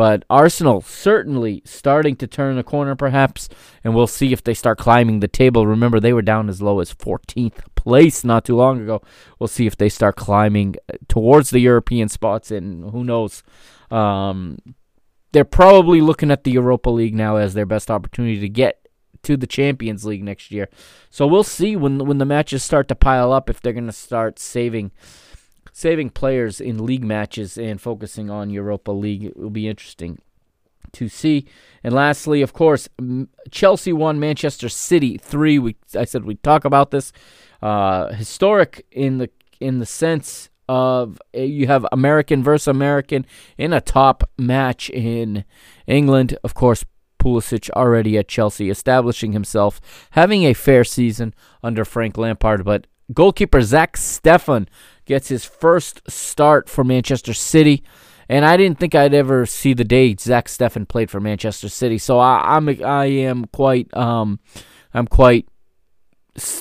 But Arsenal certainly starting to turn the corner, perhaps, and we'll see if they start climbing the table. Remember, they were down as low as 14th place not too long ago. We'll see if they start climbing uh, towards the European spots, and who knows. Um, they're probably looking at the Europa League now as their best opportunity to get to the Champions League next year. So we'll see when when the matches start to pile up if they're going to start saving saving players in league matches and focusing on Europa League. It will be interesting to see. And lastly, of course, Chelsea won, Manchester City three. We I said we'd talk about this. Uh, historic in the in the sense of uh, you have American versus American in a top match in England. Of course, Pulisic already at Chelsea, establishing himself, having a fair season under Frank Lampard, but goalkeeper Zach Steffen gets his first start for Manchester City. And I didn't think I'd ever see the day Zach Steffen played for Manchester City. So I, I'm I am quite um I'm quite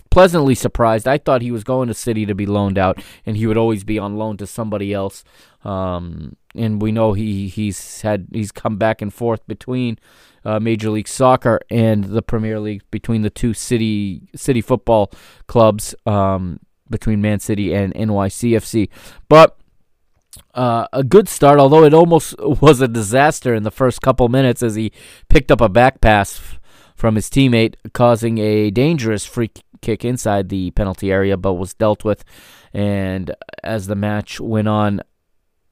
pleasantly surprised. I thought he was going to City to be loaned out, and he would always be on loan to somebody else. Um, and we know he he's had he's come back and forth between uh, Major League Soccer and the Premier League between the two city city football clubs. Um, between Man City and NYCFC. But uh, a good start, although it almost was a disaster in the first couple minutes as he picked up a back pass from his teammate, causing a dangerous free kick inside the penalty area, but was dealt with. And as the match went on,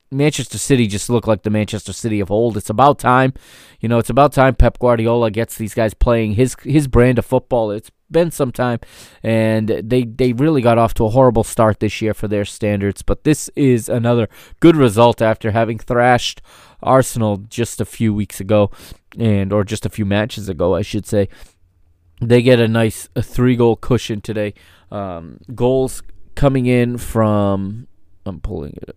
Manchester City just looked like the Manchester City of old. It's about time, you know. It's about time Pep Guardiola gets these guys playing his his brand of football. It's been some time, and they they really got off to a horrible start this year for their standards. But this is another good result after having thrashed Arsenal just a few weeks ago, and or just a few matches ago, I should say. They get a nice three goal cushion today. Um, goals coming in from I'm pulling it. Up.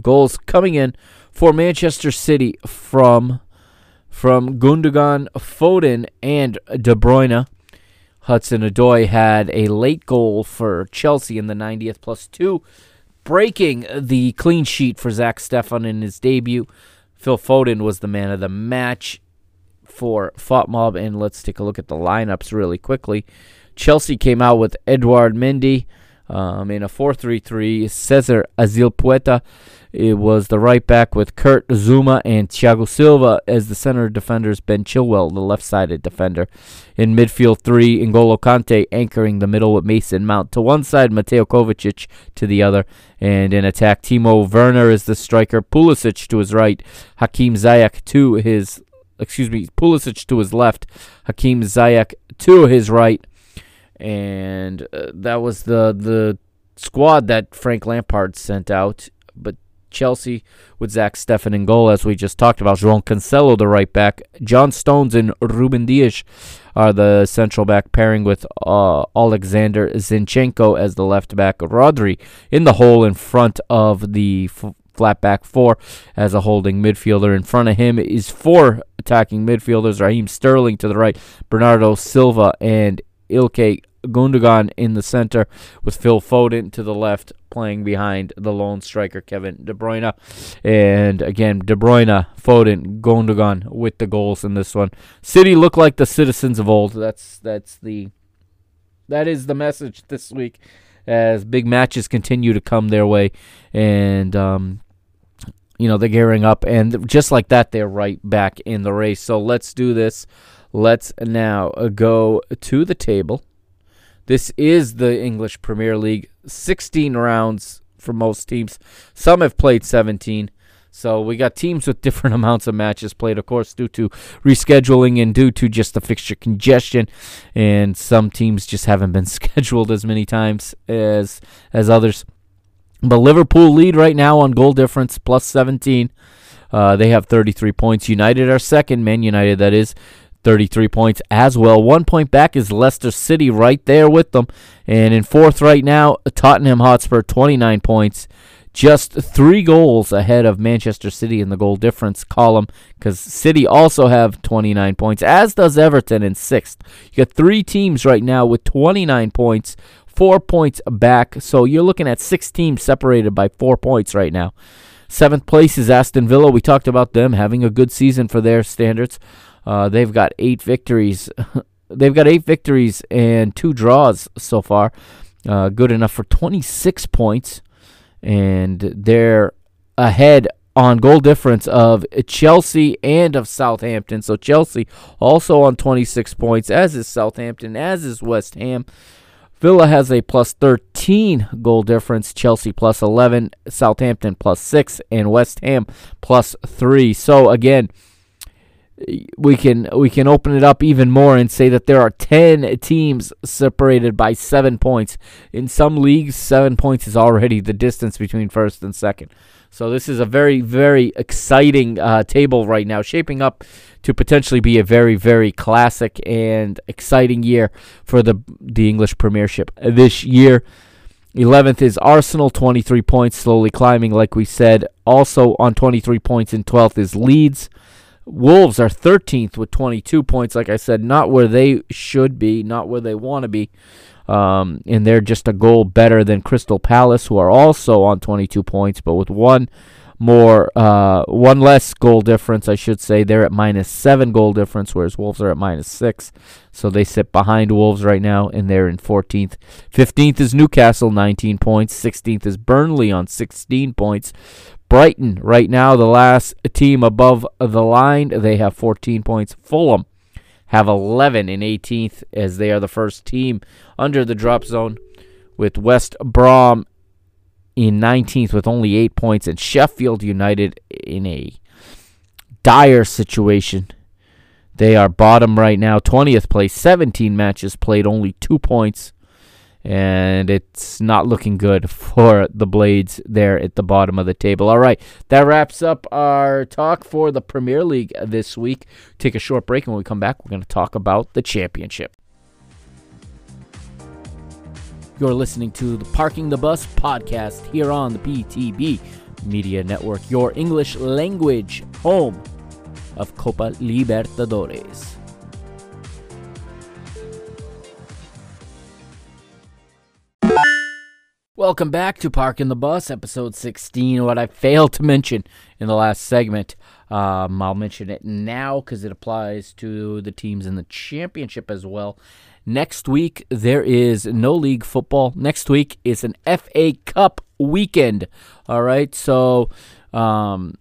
Goals coming in for Manchester City from from Gundogan, Foden, and De Bruyne. Hudson Odoi had a late goal for Chelsea in the 90th plus two breaking the clean sheet for Zach Steffen in his debut. Phil Foden was the man of the match for FotMob, and let's take a look at the lineups really quickly. Chelsea came out with Edouard Mendy um, in a 4-3-3. Cesar Azpilicueta it was the right back with Kurt Zouma and Thiago Silva as the center defenders. Ben Chilwell, the left-sided defender. In midfield, three N'Golo Kante anchoring the middle with Mason Mount to one side, Mateo Kovacic to the other. And in attack, Timo Werner is the striker. Pulisic to his right, Hakim Ziyech to his excuse me, Pulisic to his left, Hakim Ziyech to his right, and uh, that was the the squad that Frank Lampard sent out. But Chelsea with Zach Steffen in goal, as we just talked about. João Cancelo, the right back. John Stones and Ruben Dias are the central back pairing with uh, Alexander Zinchenko as the left back. Rodri in the hole in front of the f- flat back four as a holding midfielder. In front of him is four attacking midfielders Raheem Sterling to the right, Bernardo Silva, and Ilkay Gundogan in the center, with Phil Foden to the left, playing behind the lone striker Kevin De Bruyne. And again, De Bruyne, Foden, Gundogan with the goals in this one. City look like the citizens of old. That's that's the that is the message this week as big matches continue to come their way, and um, you know they're gearing up, and just like that, they're right back in the race. So let's do this. Let's now go to the table. This is the English Premier League. 16 rounds for most teams. Some have played 17. So we got teams with different amounts of matches played, of course, due to rescheduling and due to just the fixture congestion. And some teams just haven't been scheduled as many times as as others. But Liverpool lead right now on goal difference, plus 17. Uh, they have 33 points. United are second. Man United, that is. 33 points as well. One point back is Leicester City right there with them. And in fourth right now, Tottenham Hotspur, 29 points. Just three goals ahead of Manchester City in the goal difference column because City also have 29 points, as does Everton in sixth. You got three teams right now with 29 points, four points back. So you're looking at six teams separated by four points right now. Seventh place is Aston Villa. We talked about them having a good season for their standards. Uh, they've got eight victories. they've got eight victories and two draws so far. Uh, good enough for 26 points, and they're ahead on goal difference of Chelsea and of Southampton. So Chelsea also on 26 points, as is Southampton, as is West Ham. Villa has a plus 13 goal difference, Chelsea plus 11, Southampton plus 6, and West Ham plus 3. So again, we can we can open it up even more and say that there are 10 teams separated by 7 points. In some leagues 7 points is already the distance between first and second. So this is a very very exciting uh, table right now shaping up to potentially be a very very classic and exciting year for the the English Premiership this year. 11th is Arsenal, 23 points, slowly climbing, like we said. Also on 23 points in 12th is Leeds. Wolves are 13th with 22 points. Like I said, not where they should be, not where they want to be. Um, and they're just a goal better than Crystal Palace, who are also on 22 points, but with one more, uh, one less goal difference, I should say. They're at minus seven goal difference, whereas Wolves are at minus six. So they sit behind Wolves right now, and they're in 14th. 15th is Newcastle, 19 points. 16th is Burnley on 16 points. Brighton, right now, the last team above the line, they have 14 points. Fulham have 11 in 18th, as they are the first team under the drop zone, with West Brom in 19th with only 8 points, and Sheffield United in a dire situation. They are bottom right now, 20th place, 17 matches played, only 2 points and it's not looking good for the Blades there at the bottom of the table. All right, that wraps up our talk for the Premier League this week. Take a short break, and when we come back, we're going to talk about the championship. You're listening to the Parking the Bus podcast here on the PTB Media Network, your English language home of Copa Libertadores. Welcome back to Parking the Bus, episode 16. What I failed to mention in the last segment, um, I'll mention it now because it applies to the teams in the championship as well. Next week, there is no league football. Next week is an FA Cup weekend. All right, so um,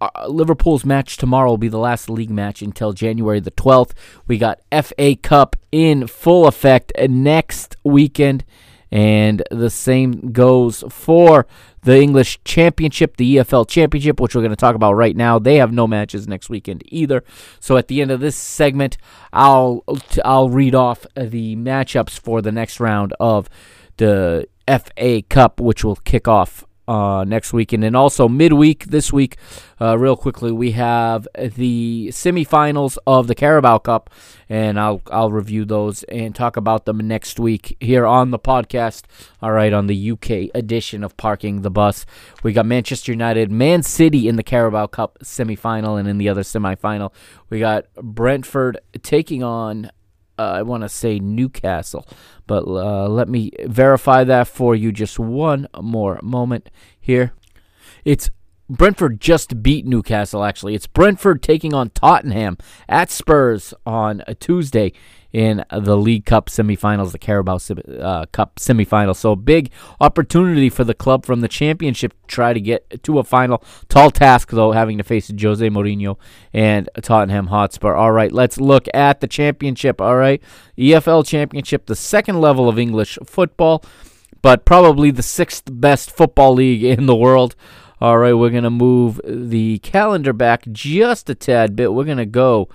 uh, Liverpool's match tomorrow will be the last league match until January the 12th. We got FA Cup in full effect next weekend. And the same goes for the English Championship, the EFL Championship, which we're going to talk about right now. They have no matches next weekend either. So at the end of this segment, I'll I'll read off the matchups for the next round of the FA Cup, which will kick off uh, next weekend. And also midweek this week, uh, real quickly, we have the semifinals of the Carabao Cup, and I'll I'll review those and talk about them next week here on the podcast. All right, on the UK edition of Parking the Bus, we got Manchester United, Man City in the Carabao Cup semifinal, and in the other semifinal, we got Brentford taking on I want to say Newcastle, but uh, let me verify that for you just one more moment here. It's Brentford just beat Newcastle, actually. It's Brentford taking on Tottenham at Spurs on a Tuesday in the League Cup semifinals, the Carabao uh, Cup semifinals. So, big opportunity for the club from the championship to try to get to a final. Tall task, though, having to face Jose Mourinho and Tottenham Hotspur. All right, let's look at the championship. All right, EFL Championship, the second level of English football, but probably the sixth best football league in the world. All right, we're going to move the calendar back just a tad bit. We're going to go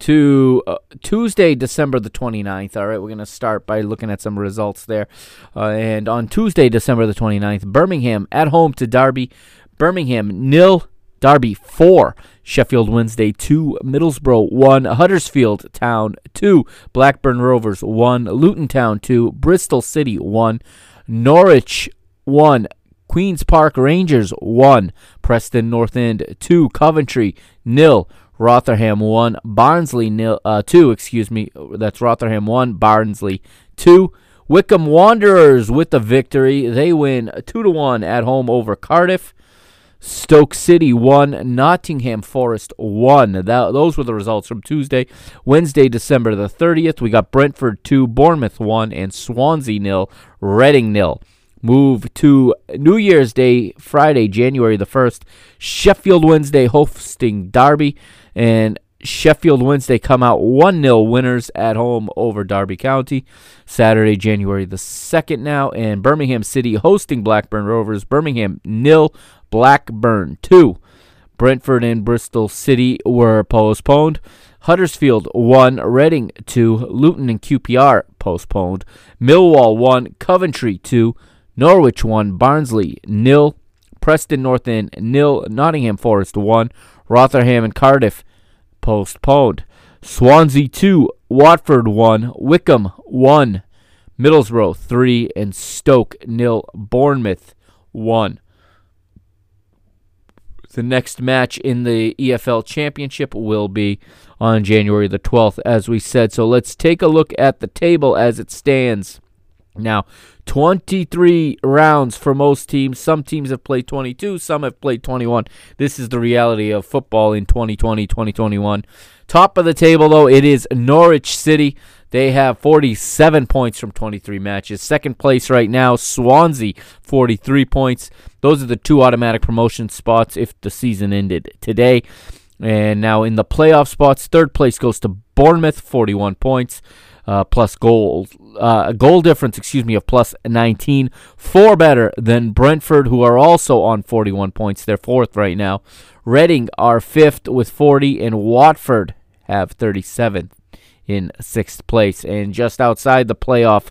to uh, Tuesday, December the 29th. All right, we're going to start by looking at some results there. Uh, and on Tuesday, December the 29th, Birmingham at home to Derby. Birmingham nil, Derby 4. Sheffield Wednesday 2, Middlesbrough 1, Huddersfield Town 2, Blackburn Rovers 1, Luton Town 2, Bristol City 1, Norwich 1, Queen's Park Rangers 1, Preston North End 2, Coventry nil. Rotherham 1, Barnsley nil, uh, 2, excuse me. That's Rotherham 1, Barnsley 2. Wycombe Wanderers with the victory. They win 2 to 1 at home over Cardiff. Stoke City 1, Nottingham Forest 1. That, those were the results from Tuesday. Wednesday, December the 30th, we got Brentford 2, Bournemouth 1, and Swansea nil, Reading nil move to New Year's Day, Friday, January the 1st. Sheffield Wednesday hosting Derby, and Sheffield Wednesday come out 1 0 winners at home over Derby County. Saturday, January the 2nd now, and Birmingham City hosting Blackburn Rovers. Birmingham nil, Blackburn 2. Brentford and Bristol City were postponed. Huddersfield 1, Reading 2, Luton and QPR postponed. Millwall 1, Coventry 2, Norwich 1, Barnsley nil, Preston North End nil, Nottingham Forest 1, Rotherham and Cardiff postponed. Swansea 2, Watford 1, Wycombe 1, Middlesbrough 3, and Stoke nil, Bournemouth 1. The next match in the EFL Championship will be on January the 12th, as we said. So let's take a look at the table as it stands. Now, 23 rounds for most teams. Some teams have played 22, some have played 21. This is the reality of football in 2020 2021. Top of the table, though, it is Norwich City. They have 47 points from 23 matches. Second place right now, Swansea, 43 points. Those are the two automatic promotion spots if the season ended today. And now in the playoff spots, third place goes to Bournemouth, 41 points uh, plus goal uh, goal difference, excuse me, of plus 19. Four better than Brentford, who are also on 41 points. They're fourth right now. Reading are fifth with 40, and Watford have 37th in sixth place. And just outside the playoff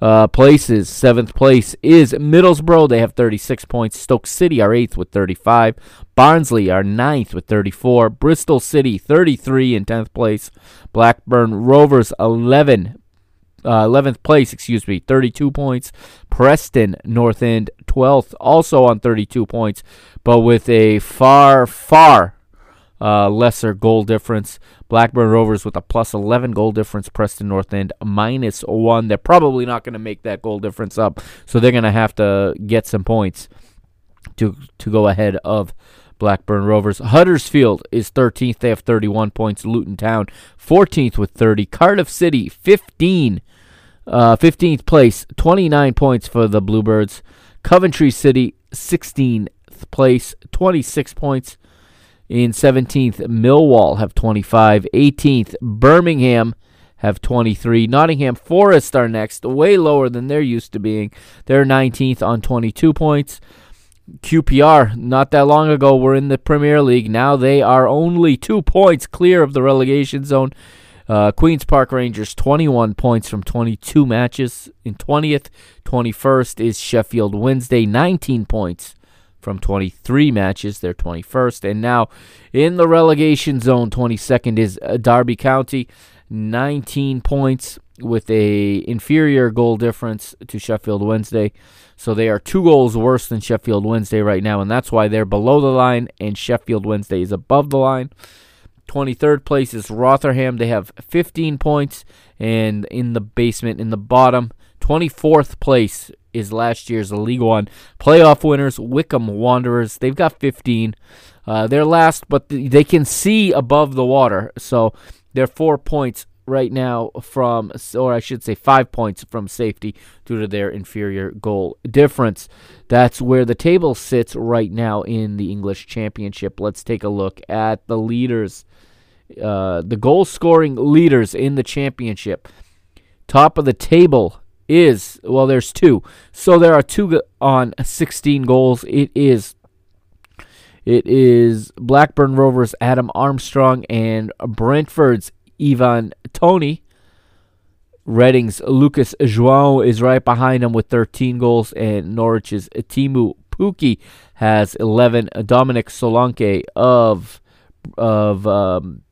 uh, places. Seventh place is Middlesbrough. They have 36 points. Stoke City are eighth with 35. Barnsley are ninth with 34. Bristol City 33 in 10th place. Blackburn Rovers 11 uh, 11th place, excuse me, 32 points. Preston North End 12th, also on 32 points, but with a far, far uh, lesser goal difference. Blackburn Rovers with a plus 11 goal difference. Preston North End minus one. They're probably not going to make that goal difference up, so they're going to have to get some points to to go ahead of Blackburn Rovers. Huddersfield is 13th. They have 31 points. Luton Town 14th with 30. Cardiff City 15. Uh, 15th place, 29 points for the Bluebirds. Coventry City 16th place, 26 points. In 17th, Millwall have 25. 18th, Birmingham have 23. Nottingham Forest are next, way lower than they're used to being. They're 19th on 22 points. QPR, not that long ago, were in the Premier League. Now they are only two points clear of the relegation zone. Uh, Queens Park Rangers, 21 points from 22 matches. In 20th, 21st is Sheffield Wednesday, 19 points from 23 matches. They're 21st. And now in the relegation zone, 22nd is uh, Derby County, 19 points with a inferior goal difference to Sheffield Wednesday. So they are two goals worse than Sheffield Wednesday right now, and that's why they're below the line and Sheffield Wednesday is above the line. 23rd place is Rotherham. They have 15 points, and in the basement, in the bottom, 24th place is last year's League One playoff winners, Wycombe Wanderers. They've got 15. Uh, they're last, but they can see above the water, so they're four points right now from, or I should say, five points from safety due to their inferior goal difference. That's where the table sits right now in the English Championship. Let's take a look at the leaders, uh, the goal scoring leaders in the championship. Top of the table is, well, there's two. So there are two on 16 goals. It is. It is Blackburn Rovers Adam Armstrong and Brentford's Ivan Toney Reading's Lucas João is right behind him with 13 goals, and Norwich's Teemu Pukki has 11. Dominic Solanke of of um,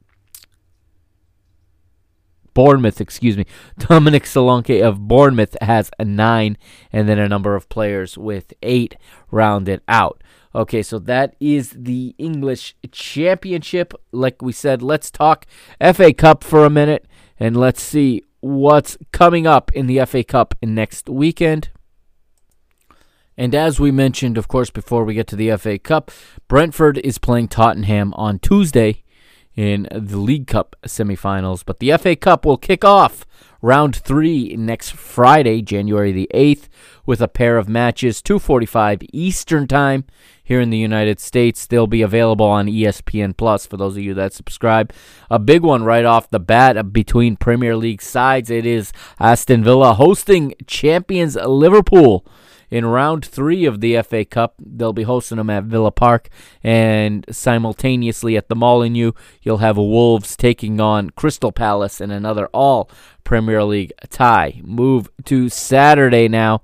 Bournemouth, excuse me, Dominic Solanke of Bournemouth has a nine, and then a number of players with eight rounded out. Okay, so that is the English Championship. Like we said, let's talk FA Cup for a minute and let's see what's coming up in the FA Cup next weekend. And as we mentioned, of course, before we get to the FA Cup, Brentford is playing Tottenham on Tuesday in the League Cup semifinals. But the FA Cup will kick off round three next Friday, January the 8th, with a pair of matches, 2:45 Eastern Time here in the United States. They'll be available on ESPN Plus for those of you that subscribe. A big one right off the bat between Premier League sides. It is Aston Villa hosting champions Liverpool in round three of the FA Cup. They'll be hosting them at Villa Park, and simultaneously at the Molineux, you'll have Wolves taking on Crystal Palace in another all Premier League tie. Move to Saturday now.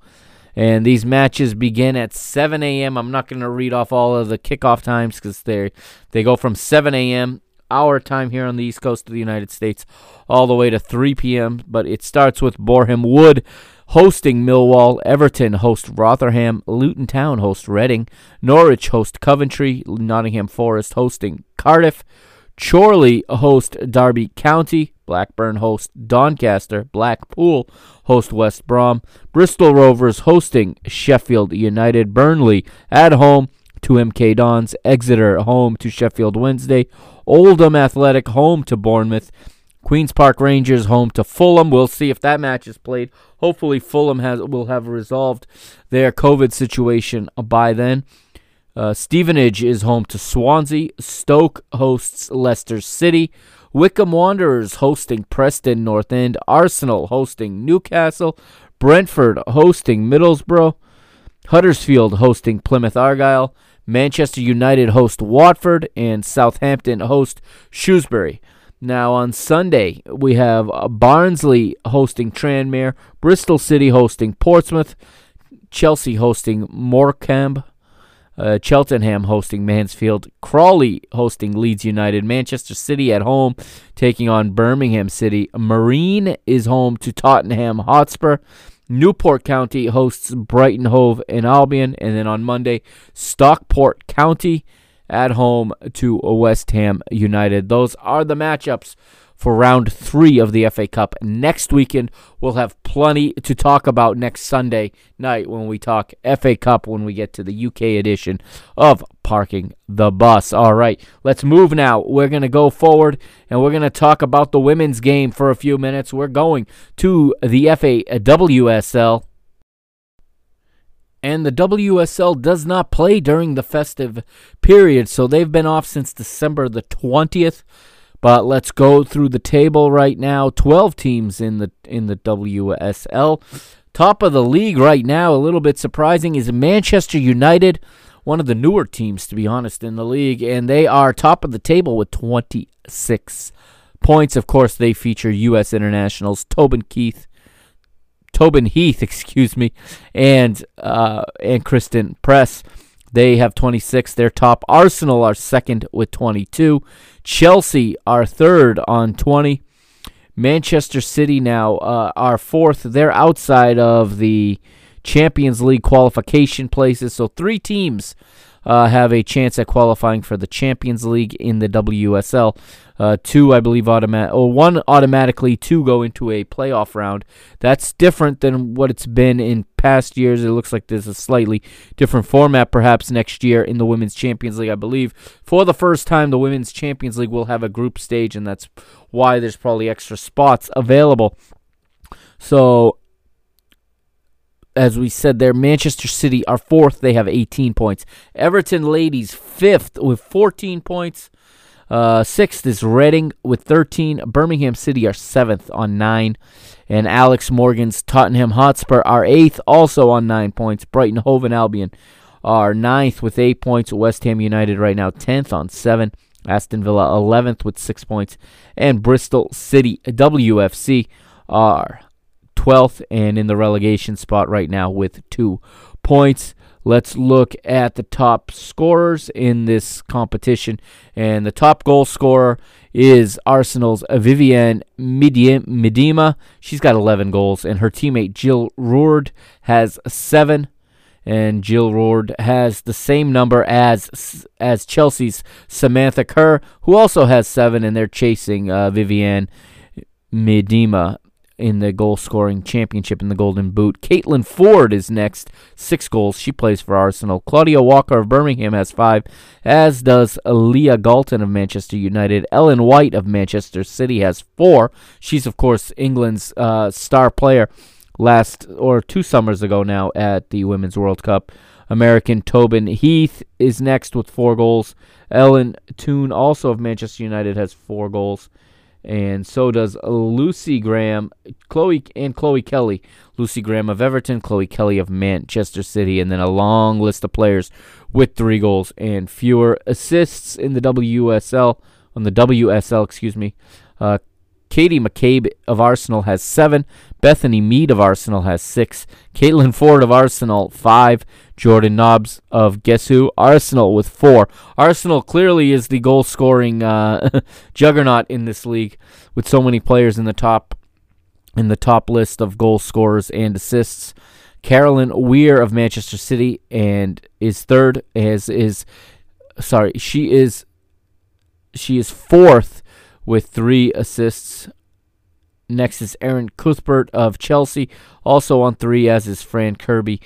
And these matches begin at 7 a.m. I'm not going to read off all of the kickoff times because they they go from 7 a.m. our time here on the east coast of the United States all the way to 3 p.m. But it starts with Boreham Wood hosting Millwall, Everton host Rotherham, Luton Town host Reading, Norwich host Coventry, Nottingham Forest hosting Cardiff, Chorley host Derby County, Blackburn host Doncaster, Blackpool host West Brom, Bristol Rovers hosting Sheffield United, Burnley at home to MK Dons, Exeter home to Sheffield Wednesday, Oldham Athletic home to Bournemouth, Queens Park Rangers home to Fulham. We'll see if that match is played. Hopefully, Fulham has will have resolved their COVID situation by then. Uh, Stevenage is home to Swansea. Stoke hosts Leicester City. Wycombe Wanderers hosting Preston North End. Arsenal hosting Newcastle. Brentford hosting Middlesbrough. Huddersfield hosting Plymouth Argyle. Manchester United host Watford. And Southampton host Shrewsbury. Now on Sunday, we have Barnsley hosting Tranmere. Bristol City hosting Portsmouth. Chelsea hosting Morecambe. Uh, Cheltenham hosting Mansfield, Crawley hosting Leeds United, Manchester City at home taking on Birmingham City, Marine is home to Tottenham Hotspur, Newport County hosts Brighton Hove and Albion, and then on Monday, Stockport County at home to West Ham United. Those are the matchups for round three of the FA Cup. Next weekend, we'll have plenty to talk about next Sunday night when we talk FA Cup when we get to the UK edition of Parking the Bus. All right, let's move now. We're going to go forward and we're going to talk about the women's game for a few minutes. We're going to the FA WSL. And the WSL does not play during the festive period, so they've been off since December the 20th. But let's go through the table right now. 12 teams in the in the WSL. Top of the league right now, a little bit surprising, is Manchester United, one of the newer teams, to be honest, in the league, and they are top of the table with 26 points. Of course, they feature U.S. internationals Tobin Heath, Tobin Heath, excuse me, and uh, and Christen Press. They have 26. They're top. Arsenal are second with 22. Chelsea are third on 20. Manchester City now uh, are fourth. They're outside of the Champions League qualification places. So three teams uh, have a chance at qualifying for the Champions League in the WSL. Uh, two, I believe, automatic, or one automatically, two go into a playoff round. That's different than what it's been in past years. It looks like there's a slightly different format, perhaps next year in the Women's Champions League. I believe for the first time, the Women's Champions League will have a group stage, and that's why there's probably extra spots available. So as we said there, Manchester City are fourth. They have 18 points. Everton ladies fifth with 14 points. Uh, sixth is Reading with 13. Birmingham City are seventh on nine. And Alex Morgan's Tottenham Hotspur are eighth, also on nine points. Brighton Hove and Albion are ninth with eight points. West Ham United right now 10th on seven. Aston Villa 11th with six points. And Bristol City WFC are 12th and in the relegation spot right now with two points. Let's look at the top scorers in this competition. And the top goal scorer is Arsenal's Vivianne Miedema. She's got 11 goals, and her teammate Jill Roord has seven. And Jill Roord has the same number as as Chelsea's Samantha Kerr, who also has seven, and they're chasing uh, Vivianne Miedema in the goal scoring championship in the Golden Boot. Caitlin Foord is next, six goals. She plays for Arsenal. Claudia Walker of Birmingham has five, as does Leah Galton of Manchester United. Ellen White of Manchester City has four. She's, of course, England's uh, star player last or two summers ago now at the Women's World Cup. American Tobin Heath is next with four goals. Ellen Toone, also of Manchester United, has four goals and so does Lucy Graham, Chloe and Chloe Kelly. Lucy Graham of Everton, Chloe Kelly of Manchester City, and then a long list of players with three goals and fewer assists in the WSL on the WSL, excuse me. Uh, Katie McCabe of Arsenal has seven. Bethany Mead of Arsenal has six. Caitlin Foord of Arsenal, five. Jordan Nobbs of Guess Who? Arsenal with four. Arsenal clearly is the goal scoring uh, juggernaut in this league with so many players in the top in the top list of goal scorers and assists. Caroline Weir of Manchester City and is third as is sorry, she is she is fourth with three assists. Next is Erin Cuthbert of Chelsea, also on three, as is Fran Kirby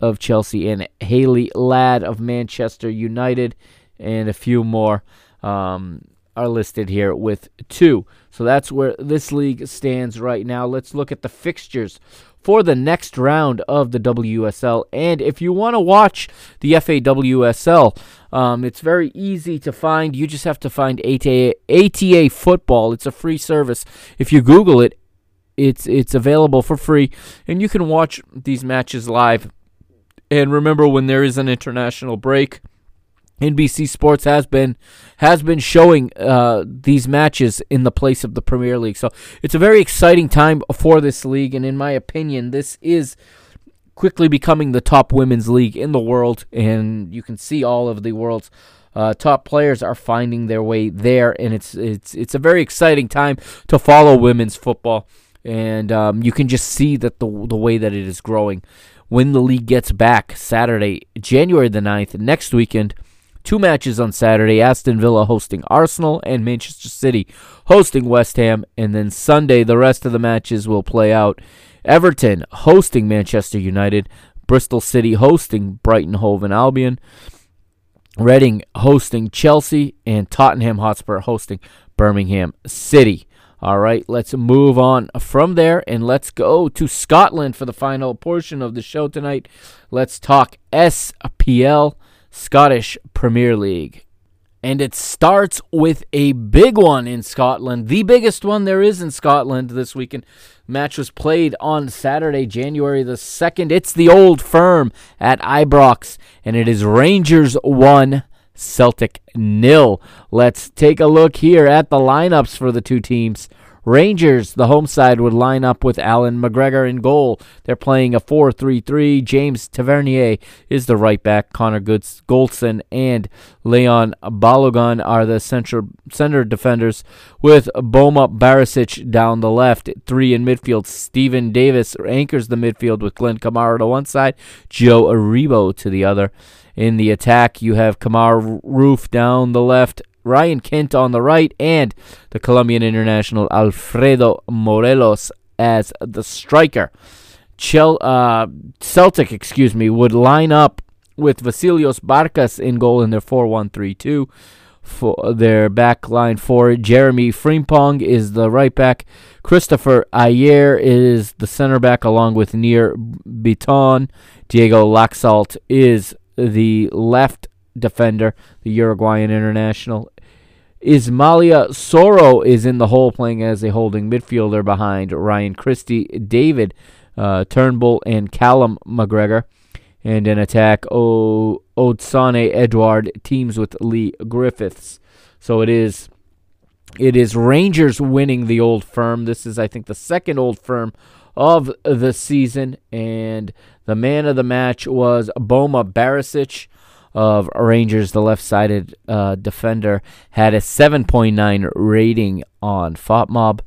of Chelsea and Hayley Ladd of Manchester United, and a few more um, are listed here with two. So that's where this league stands right now. Let's look at the fixtures for the next round of the WSL. And if you want to watch the FAWSL, um, it's very easy to find. You just have to find ATA, ATA Football. It's a free service. If you Google it, it's it's available for free, and you can watch these matches live. And remember, when there is an international break, NBC Sports has been has been showing uh, these matches in the place of the Premier League. So it's a very exciting time for this league, and in my opinion, this is quickly becoming the top women's league in the world. And you can see all of the world's uh, top players are finding their way there, and it's it's it's a very exciting time to follow women's football. And um, you can just see that the the way that it is growing. When the league gets back Saturday, January the 9th, next weekend Two matches on Saturday Aston Villa hosting Arsenal and Manchester City hosting West Ham. And then Sunday, the rest of the matches will play out. Everton hosting Manchester United, Bristol City hosting Brighton Hove and Albion, Reading hosting Chelsea, and Tottenham Hotspur hosting Birmingham City. All right, let's move on from there and let's go to Scotland for the final portion of the show tonight. Let's talk SPL, Scottish Premier League. And it starts with a big one in Scotland, the biggest one there is in Scotland this weekend. Match was played on Saturday, January the 2nd. It's the old firm at Ibrox, and it is Rangers 1, Celtic nil. Let's take a look here at the lineups for the two teams. Rangers, the home side, would line up with Allan McGregor in goal. They're playing a 4 3 3. James Tavernier is the right back. Connor Goods, Goldson and Leon Balogun are the central center defenders, with Borna Barisic down the left. Three in midfield. Stephen Davis anchors the midfield with Glenn Kamara to one side, Joe Aribo to the other. In the attack, you have Kemar Roofe down the left, Ryan Kent on the right, and the Colombian international Alfredo Morelos as the striker. Chel- uh, Celtic, excuse me, would line up with Vasilios Barkas in goal in their 4-1-3-2 for their back line for Jeremy Frimpong is the right back. Kristoffer Ajer is the center back along with Nir Biton. Diego Laxalt is the left defender, the Uruguayan international. Ismaila Soro is in the hole playing as a holding midfielder behind Ryan Christie, David uh, Turnbull, and Callum McGregor. And in attack, o- Odsonne Edouard teams with Leigh Griffiths. So it is it is Rangers winning the old firm. This is, I think, the second old firm of the season. And the man of the match was Borna Barisic of Rangers, the left sided uh, defender, had a 7.9 rating on FotMob.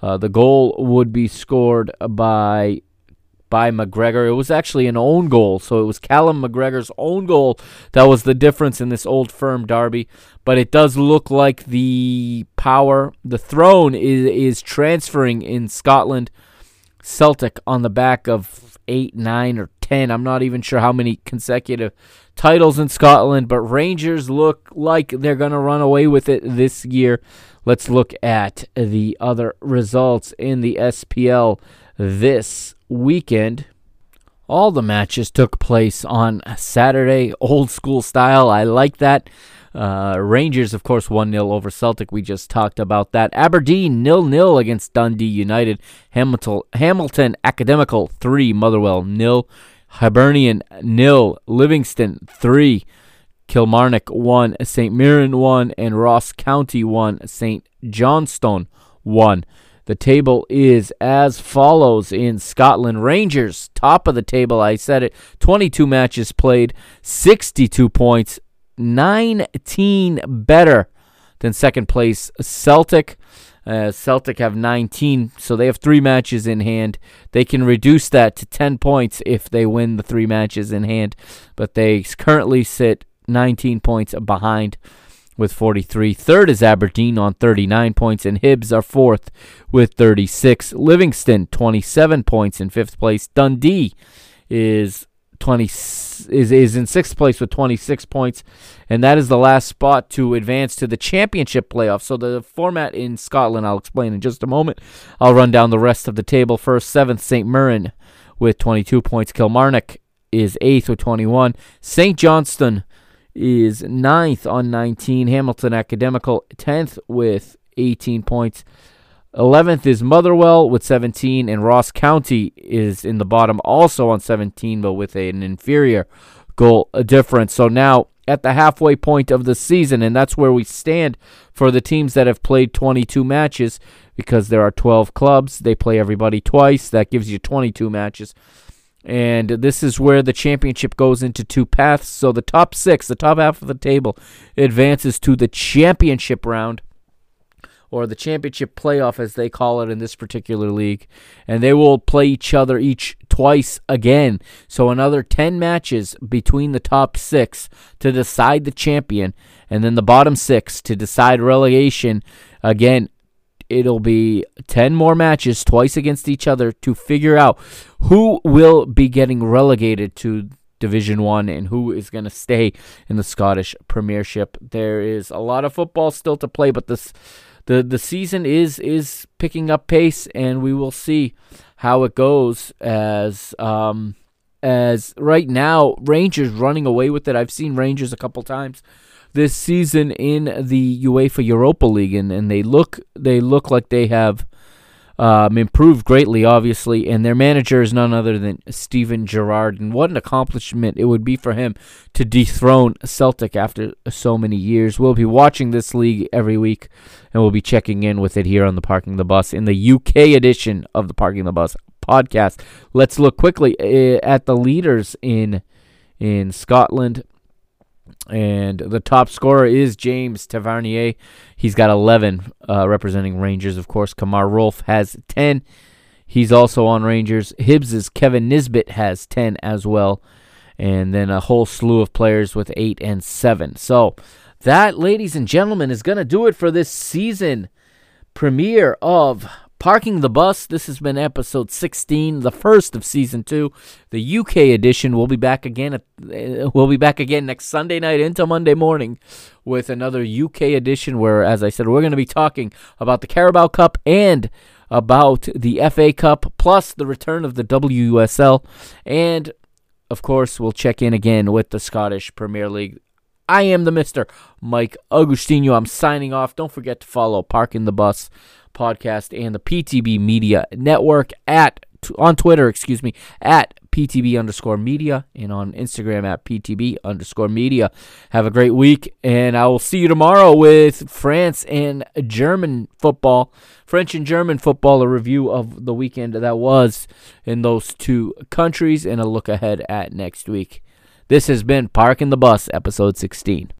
Uh, the goal would be scored by by McGregor. It was actually an own goal, so it was Callum McGregor's own goal that was the difference in this old firm derby. But it does look like the power, the throne is is transferring in Scotland. Celtic on the back of eight, nine, or ten. I'm not even sure how many consecutive titles in Scotland, but Rangers look like they're going to run away with it this year. Let's look at the other results in the SPL this weekend. All the matches took place on Saturday, old school style. I like that. Uh, Rangers, of course, 1 0 over Celtic. We just talked about that. Aberdeen 0 0 against Dundee United. Hamilton, Hamilton Academical 3, Motherwell 0. Hibernian nil, Livingston 3. Kilmarnock 1. St. Mirren 1. And Ross County 1. St. Johnstone 1. The table is as follows in Scotland. Rangers, top of the table, I said it. 22 matches played, 62 points, 19 better than second place Celtic. Uh, Celtic have 19, so they have three matches in hand. They can reduce that to 10 points if they win the three matches in hand, but they currently sit 19 points behind with 43. Third is Aberdeen on 39 points, and Hibs are fourth with 36. Livingston, 27 points in fifth place. Dundee is 20 is is in sixth place with 26 points, and that is the last spot to advance to the championship playoff. So the format in Scotland, I'll explain in just a moment. I'll run down the rest of the table. First, seventh St. Mirren with 22 points. Kilmarnock is eighth with 21. St. Johnstone is ninth on 19. Hamilton Academical 10th with 18 points. 11th is Motherwell with 17, and Ross County is in the bottom also on 17, but with an inferior goal difference. So now at the halfway point of the season, and that's where we stand for the teams that have played 22 matches because there are 12 clubs. They play everybody twice. That gives you 22 matches. And this is where the championship goes into two paths. So the top six, the top half of the table, advances to the championship round. Or the championship playoff, as they call it in this particular league. And they will play each other each twice again. So another 10 matches between the top six to decide the champion, and then the bottom six to decide relegation. Again, it'll be 10 more matches twice against each other to figure out who will be getting relegated to Division 1 and who is going to stay in the Scottish Premiership. There is a lot of football still to play, but this the the season is is picking up pace, and we will see how it goes as um as right now Rangers running away with it. I've seen Rangers a couple times this season in the UEFA Europa League, and, and they look they look like they have um, improved greatly, obviously, and their manager is none other than Steven Gerrard. And what an accomplishment it would be for him to dethrone Celtic after so many years. We'll be watching this league every week, and we'll be checking in with it here on the Parking the Bus in the UK edition of the Parking the Bus podcast. Let's look quickly eh, at the leaders in in Scotland. And the top scorer is James Tavernier. He's got 11 uh, representing Rangers, of course. Kemar Roofe has 10. He's also on Rangers. Hibs's Kevin Nisbet has 10 as well. And then a whole slew of players with 8 and 7. So that, ladies and gentlemen, is going to do it for this season premiere of Parking the Bus. This has been episode 16, the first of season 2, the UK edition. We'll be back again at, uh, we'll be back again next Sunday night into Monday morning with another UK edition where as I said, we're going to be talking about the Carabao Cup and about the FA Cup plus the return of the WUSL and of course, we'll check in again with the Scottish Premier League. I am the Mr. Mike Agustino. I'm signing off. Don't forget to follow Parking the Bus podcast and the PTB Media Network at on Twitter, excuse me, at PTB underscore media and on Instagram at PTB underscore media. Have a great week, and I will see you tomorrow with France and German football, French and German football, a review of the weekend that was in those two countries, and a look ahead at next week. This has been Parking the Bus, episode 16.